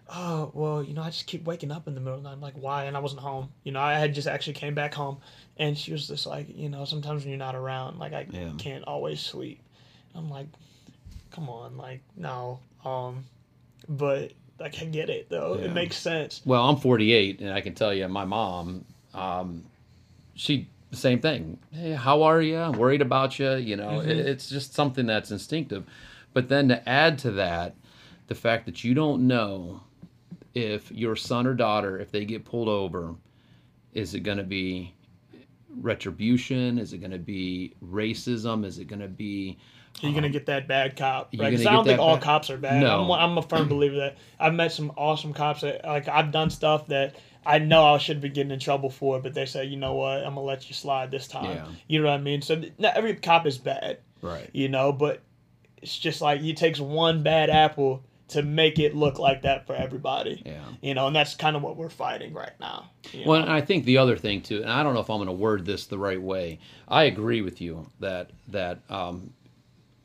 oh, well, you know, I just keep waking up in the middle of the night. I'm like, why? And I wasn't home. You know, I had just actually came back home. And she was just like, you know, sometimes when you're not around, like, I yeah. can't always sleep. I'm like, come on, like, no. Um, but, like, I get it, though. Yeah. It makes sense. Well, I'm 48, and I can tell you, my mom, um, she the same thing. Hey, how are you? I'm worried about you. You know, Mm-hmm. it- it's just something that's instinctive. But then to add to that, the fact that you don't know if your son or daughter, if they get pulled over, is it going to be retribution? Is it going to be racism? Is it going to be Are You're gonna get that bad cop, right? 'Cause gonna I don't think all bad- cops are bad. No. I'm, I'm a firm believer that I've met some awesome cops that like I've done stuff that I know I should be getting in trouble for, it, but they say, you know what, I'm gonna let you slide this time. Yeah. You know what I mean? So not every cop is bad, right? you know, but it's just like it takes one bad apple to make it look like that for everybody. Yeah. You know, and that's kind of what we're fighting right now. Well, know? and I think the other thing too, and I don't know if I'm going to word this the right way. I agree with you that that um,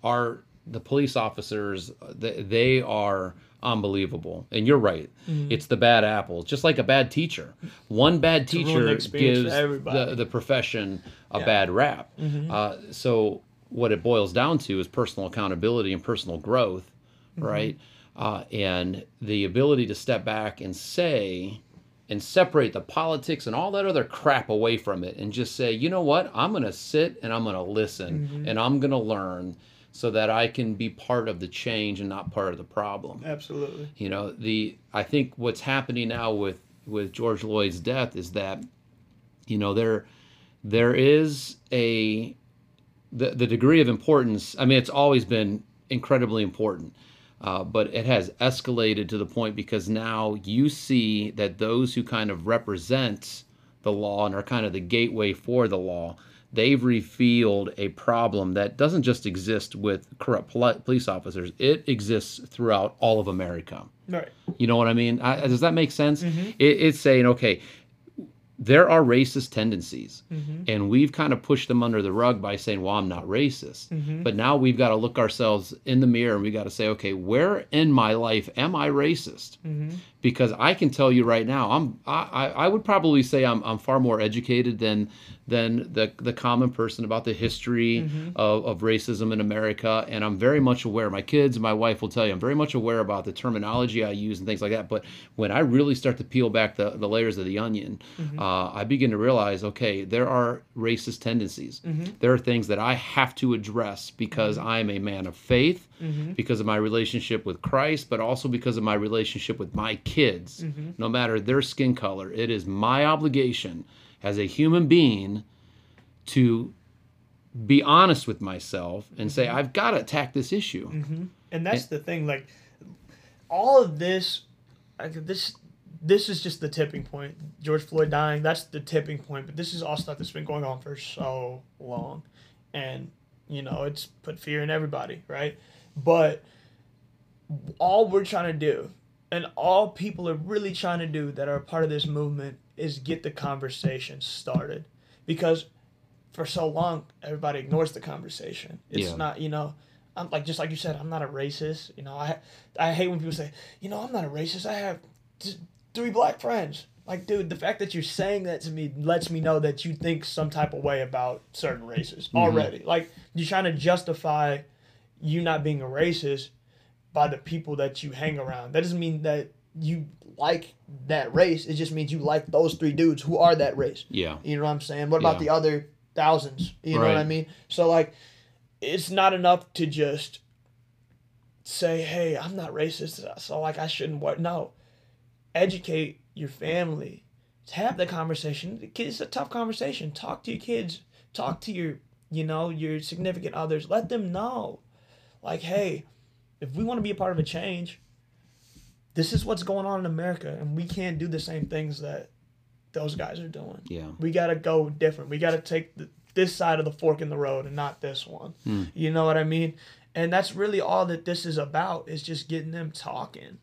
our the police officers they, they are unbelievable, and you're right. Mm-hmm. It's the bad apple, just like a bad teacher. One bad teacher gives the the profession a Yeah. bad rap. Mm-hmm. Uh, so what it boils down to is personal accountability and personal growth, Mm-hmm. right? Uh, and the ability to step back and say and separate the politics and all that other crap away from it and just say, you know what? I'm going to sit and I'm going to listen Mm-hmm. and I'm going to learn so that I can be part of the change and not part of the problem. Absolutely. You know, the I think what's happening now with with George Floyd's death is that you know there there is a the the degree of importance. I mean, it's always been incredibly important. Uh, but it has escalated to the point because now you see that those who kind of represent the law and are kind of the gateway for the law, they've revealed a problem that doesn't just exist with corrupt poli- police officers. It exists throughout all of America. Right. You know what I mean? I, does that make sense? Mm-hmm. It, it's saying, okay, there are racist tendencies, mm-hmm. and we've kind of pushed them under the rug by saying, "Well, I'm not racist." Mm-hmm. But now we've got to look ourselves in the mirror and we've got to say, "Okay, where in my life am I racist?" Because I can tell you right now, I'm I, I would probably say I'm I'm far more educated than than the the common person about the history mm-hmm. of, of racism in America, and I'm very much aware. My kids and my wife will tell you, I'm very much aware about the terminology I use and things like that. But when I really start to peel back the, the layers of the onion, mm-hmm. uh, I begin to realize, okay, there are racist tendencies. Mm-hmm. There are things that I have to address because I'm a man of faith, because of my relationship with Christ, but also because of my relationship with my kids. Mm-hmm. No matter their skin color, it is my obligation as a human being to be honest with myself and say mm-hmm. I've got to attack this issue. Mm-hmm. and that's the thing like all of this like this this is just the tipping point. George floyd dying that's the tipping point but this is all stuff that's been going on for so long. And you know it's put fear in everybody right? But all we're trying to do and all people are really trying to do that are a part of this movement is get the conversation started. Because for so long everybody ignores the conversation. It's Yeah. not you know i'm like just like you said i'm not a racist. You know i i hate when people say you know i'm not a racist. I have three black friends. Like dude the fact that you're saying that to me lets me know that you think some type of way about certain races mm-hmm. already. Like you're trying to justify you not being a racist by the people that you hang around. That doesn't mean that you like that race. It just means you like those three dudes who are that race. Yeah. You know what I'm saying? What about Yeah. the other thousands? You know what I mean? So like it's not enough to just say, "Hey, I'm not racist, so like I shouldn't what?" No. Educate your family. Have the conversation. It's a tough conversation. Talk to your kids. Talk to your, you know, your significant others. Let them know. Like, hey, if we want to be a part of a change, this is what's going on in America, and we can't do the same things that those guys are doing. Yeah. We got to go different. We got to take the, this side of the fork in the road and not this one. You know what I mean? And that's really all that this is about is just getting them talking.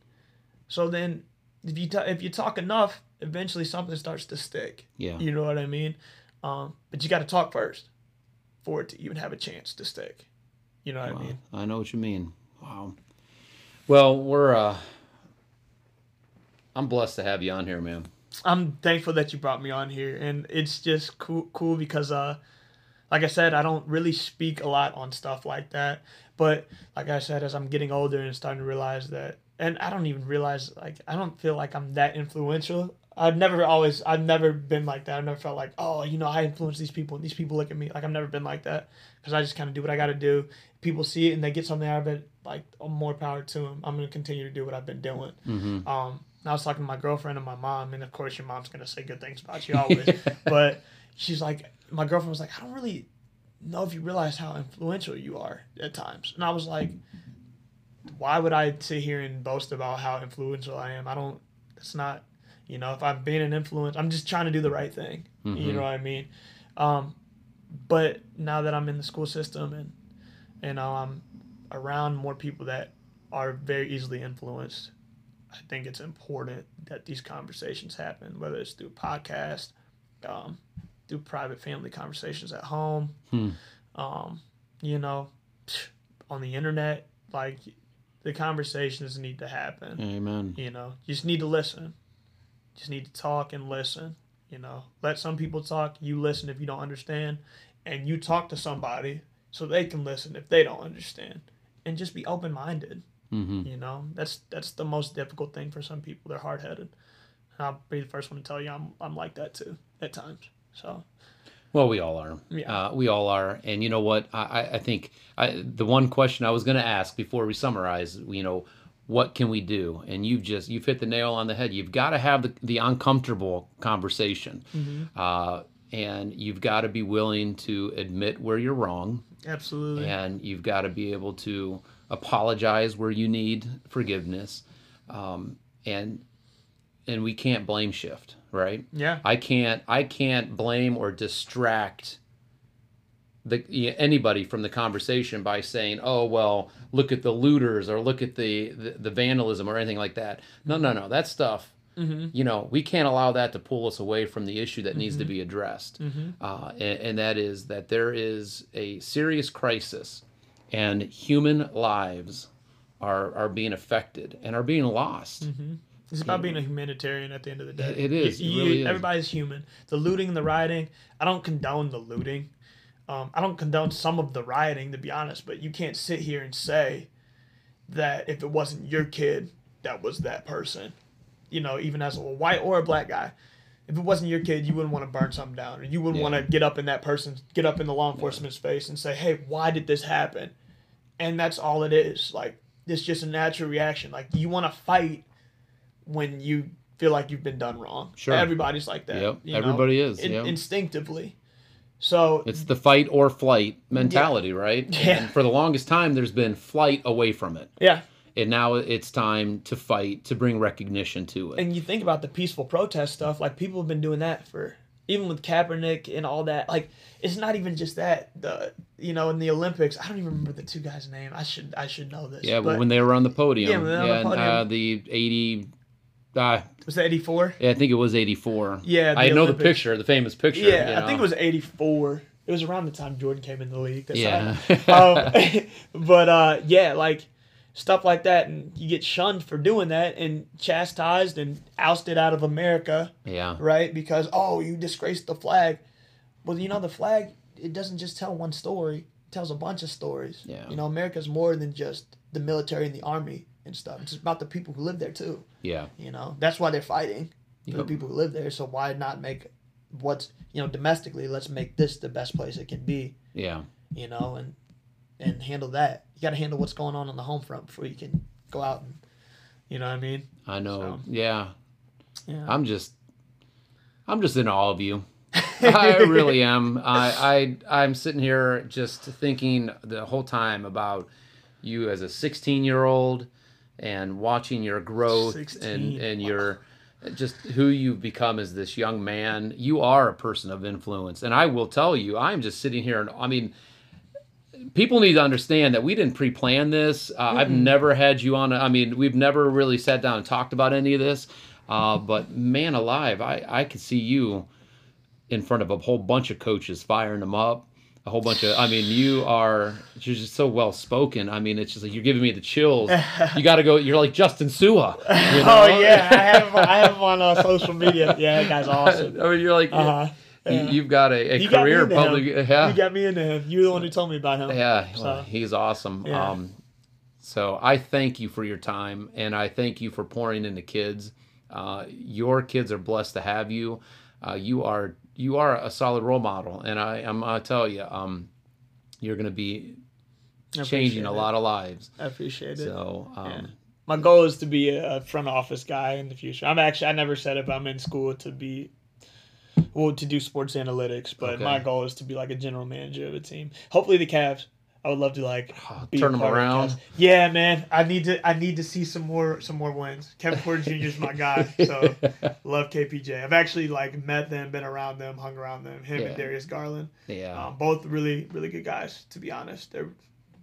So then, if you ta- if you talk enough, eventually something starts to stick. Yeah. You know what I mean? Um, but you got to talk first for it to even have a chance to stick. You know what I mean? I know what you mean. Wow. Well, we're uh I'm blessed to have you on here, man. I'm thankful that you brought me on here, and it's just cool, cool because, uh, like I said, I don't really speak a lot on stuff like that. But like I said, as I'm getting older and starting to realize that, and I don't even realize like I don't feel like I'm that influential I've never always I've never been like that. I've never felt like oh you know I influence these people and these people look at me like I've never been like that because I just kind of do what I got to do. People see it and they get something out of it. Like more power to them. I'm gonna continue to do what I've been doing. Mm-hmm. Um, I was talking to my girlfriend and my mom, and of course your mom's gonna say good things about you always. [LAUGHS] but she's like, my girlfriend was like, I don't really know if you realize how influential you are at times, and I was like, why would I sit here and boast about how influential I am? I don't. It's not. You know, if I'm being an influence, I'm just trying to do the right thing. You Mhm. know what I mean? Um, but now that I'm in the school system and know I'm around more people that are very easily influenced, I think it's important that these conversations happen, whether it's through podcast, um, through private family conversations at home, Hmm. um, you know, [SNIFFS] on the internet. Like the conversations need to happen. Amen. You know, you just need to listen. Just need to talk and listen. You know, let some people talk. You listen if you don't understand, and you talk to somebody so they can listen if they don't understand, and just be open minded. Mm-hmm. You know, that's that's the most difficult thing for some people. They're hard headed. I'll be the first one to tell you I'm I'm like that too at times. So Well, we all are. Yeah. Uh, we all are. And you know what? I, I- think I, the one question I was going to ask before we summarize, you know, what can we do? And you've just you've hit the nail on the head. You've got to have the, the uncomfortable conversation, uh, and you've got to be willing to admit where you're wrong, absolutely, and you've got to be able to apologize where you need forgiveness, um, and and we can't blame shift, right? yeah, I can't I can't blame or distract the anybody from the conversation by saying, "Oh well, look at the looters or look at the the, the vandalism or anything like that." No, no, no. That stuff. Mhm. You know, we can't allow that to pull us away from the issue that needs to be addressed, Mm-hmm. uh, and, and that is that there is a serious crisis, and human lives are are being affected and are being lost. It's about being a humanitarian at the end of the day. It- it is. It You- you- is. Everybody's human. The looting and the rioting, I don't condone the looting. Um, I don't condone some of the rioting, to be honest, but you can't sit here and say that if it wasn't your kid, that was that person. You know, even as a white or a black guy. If it wasn't your kid, you wouldn't want to burn something down, or you wouldn't Yeah. want to get up in that person, get up in the law enforcement's face and say, "Hey, why did this happen?" And that's all it is. Like it's just a natural reaction. Like you want to fight when you feel like you've been done wrong. Sure. Everybody's like that. Yep, you know, everybody is, in- yep. instinctively. So It's the fight or flight mentality, right? [LAUGHS] Yeah. And for the longest time, there's been flight away from it. yeah, And now it's time to fight to bring recognition to it. and you think about the peaceful protest stuff. Like people have been doing that for even with Kaepernick and all that. Like it's not even just that. The you know in the Olympics, I don't even remember the two guys' name. I should I should know this. yeah, but when they were on the podium, Yeah, when they were on the podium. uh, the 80, uh, was that eighty four? yeah, I think it was 84. Yeah, the I know the picture, the famous picture. Yeah, you I think it was eighty four. It was around the time Jordan came in the league. That's Yeah. how- um, [LAUGHS] but uh, yeah, like stuff like that, and you get shunned for doing that, and chastised and ousted out of America, Yeah. right? Because oh, you disgraced the flag. Well, you know the flag. It doesn't just tell one story. It tells a bunch of stories. Yeah. You know, America's more than just the military and the army and stuff. It's about the people who live there too. Yeah. You know, that's why they're fighting for the people who live there. So why not make what's you know domestically? Let's make this the best place it can be. Yeah. You know, and and handle that. You got to handle what's going on on the home front before you can go out and you know what I mean. I know. So. Yeah. Yeah. I'm just I'm just in awe of you. [LAUGHS] I really am. I, I I'm sitting here just thinking the whole time about you as a 16 year old and watching your growth and and wow. your just who you've become as this young man. You are a person of influence, and I will tell you, I'm just sitting here and I mean. People need to understand that we didn't pre-plan this. Uh, I've never had you on. I mean, we've never really sat down and talked about any of this. Uh, but man alive, I I could see you in front of a whole bunch of coaches firing them up a whole bunch of i mean you are you're just so well spoken i mean it's just like you're giving me the chills you got to go you're like justin su'a you [LAUGHS] Oh yeah, I have I have him on uh, social media. Yeah, that guy's [LAUGHS] awesome. i mean you're like Uh huh. you, you've got a, a You got career into public him. yeah You got me into him. You're the one who told me about him. yeah So- well, he's awesome Yeah. um so i thank you for your time and i thank you for pouring into kids Uh, your kids are blessed to have you. Uh, you are you are a solid role model, and I I'm I tell you, um, you're going to be changing a it. lot of lives. I appreciate it. So um, Yeah. My goal is to be a front office guy in the future. I'm actually I never said it, but I'm in school to be well to do sports analytics. But Okay. my goal is to be like a general manager of a team. Hopefully the Cavs. I would love to like Oh, be a turn 'em part the around. Yeah, man. I need to I need to see some more some more wins. Kevin Porter Jr. is my guy. So [LAUGHS] love KPJ. I've actually like met them, been around them, hung around them. Him Yeah. and Darius Garland. yeah. Um, both really really good guys. To be honest, they're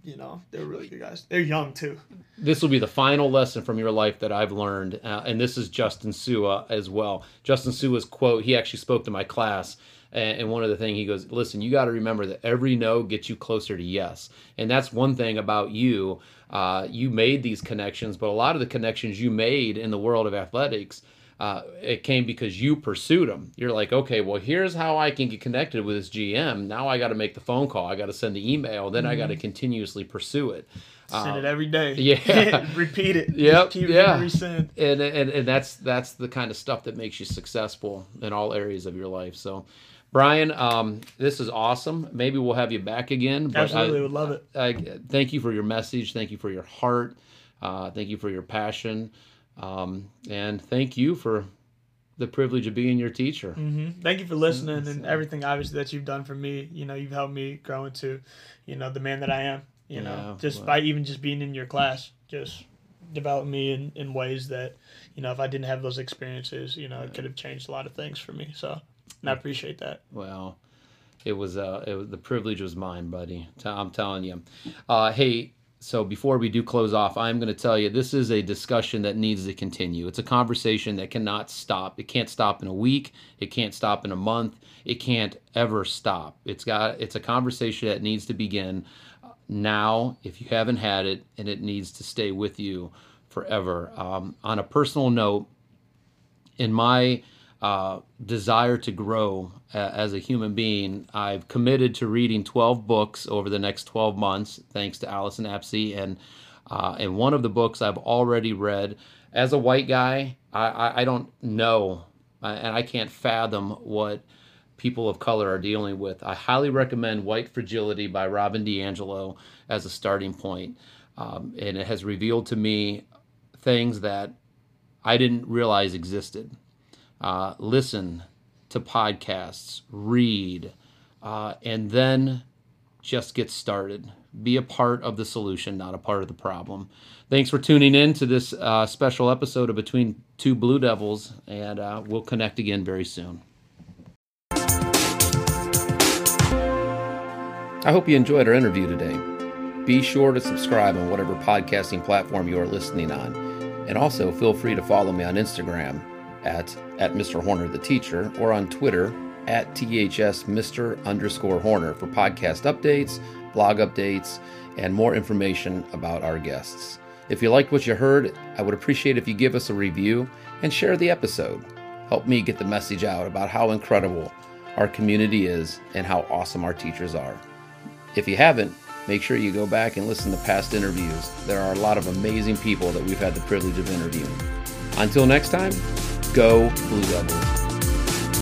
you know they're really good guys. They're young too. this will be the final lesson from your life that I've learned, uh, and this is Justin Su'a as well. Justin Su'a's quote. He actually spoke to my class, and, and one of the things he goes, "Listen, you got to remember that every no gets you closer to yes, and that's one thing about you. Uh, you made these connections, but a lot of the connections you made in the world of athletics." Uh, it came because you pursued them. You're like, okay, well, here's how I can get connected with this GM. Now I got to make the phone call. I got to send the email. Then I got to continuously pursue it. Send it every day. Yeah. [LAUGHS] Repeat it. Yep, Keep yeah. resend. and, and and that's that's the kind of stuff that makes you successful in all areas of your life. So, Bryon, um, this is awesome. Maybe we'll have you back again. Absolutely, I, would love it. I, thank you for your message. Thank you for your heart. Uh, thank you for your passion, um, and thank you for the privilege of being your teacher. hmm Thank you for listening and everything, obviously, that you've done for me. You know, you've helped me grow into, you know, the man that I am. You Yeah, know, just well- by even just being in your class, just developed me in, in ways that, you know, if I didn't have those experiences, you know, it could have changed a lot of things for me. So, and I appreciate that. Well, it was uh, it was the privilege was mine, buddy. I'm telling you. Uh, hey, so before we do close off, I'm going to tell you this is a discussion that needs to continue. It's a conversation that cannot stop. It can't stop in a week. It can't stop in a month. It can't ever stop. It's got it's a conversation that needs to begin now if you haven't had it, and it needs to stay with you forever. Um, on a personal note, in my uh, desire to grow uh, as a human being, I've committed to reading 12 books over the next 12 months, thanks to Allison Epsy. And uh, and one of the books I've already read. As a white guy, I, I, I don't know, and I can't fathom what people of color are dealing with. I highly recommend White Fragility by Robin DiAngelo as a starting point. Um, and it has revealed to me things that I didn't realize existed. Uh, listen to podcasts, read, uh, and then just get started. Be a part of the solution, not a part of the problem. Thanks for tuning in to this uh, special episode of Between Two Blue Devils, and uh, we'll connect again very soon. I hope you enjoyed our interview today. Be sure to subscribe on whatever podcasting platform you are listening on. And also feel free to follow me on Instagram at, at Mr. Horner the Teacher or on Twitter at THS Mr. underscore Horner for podcast updates, blog updates, and more information about our guests. If you liked what you heard, I would appreciate if you give us a review and share the episode. Help me get the message out about how incredible our community is and how awesome our teachers are. If you haven't, make sure you go back and listen to past interviews. There are a lot of amazing people that we've had the privilege of interviewing. Until next time, go Blue Devils.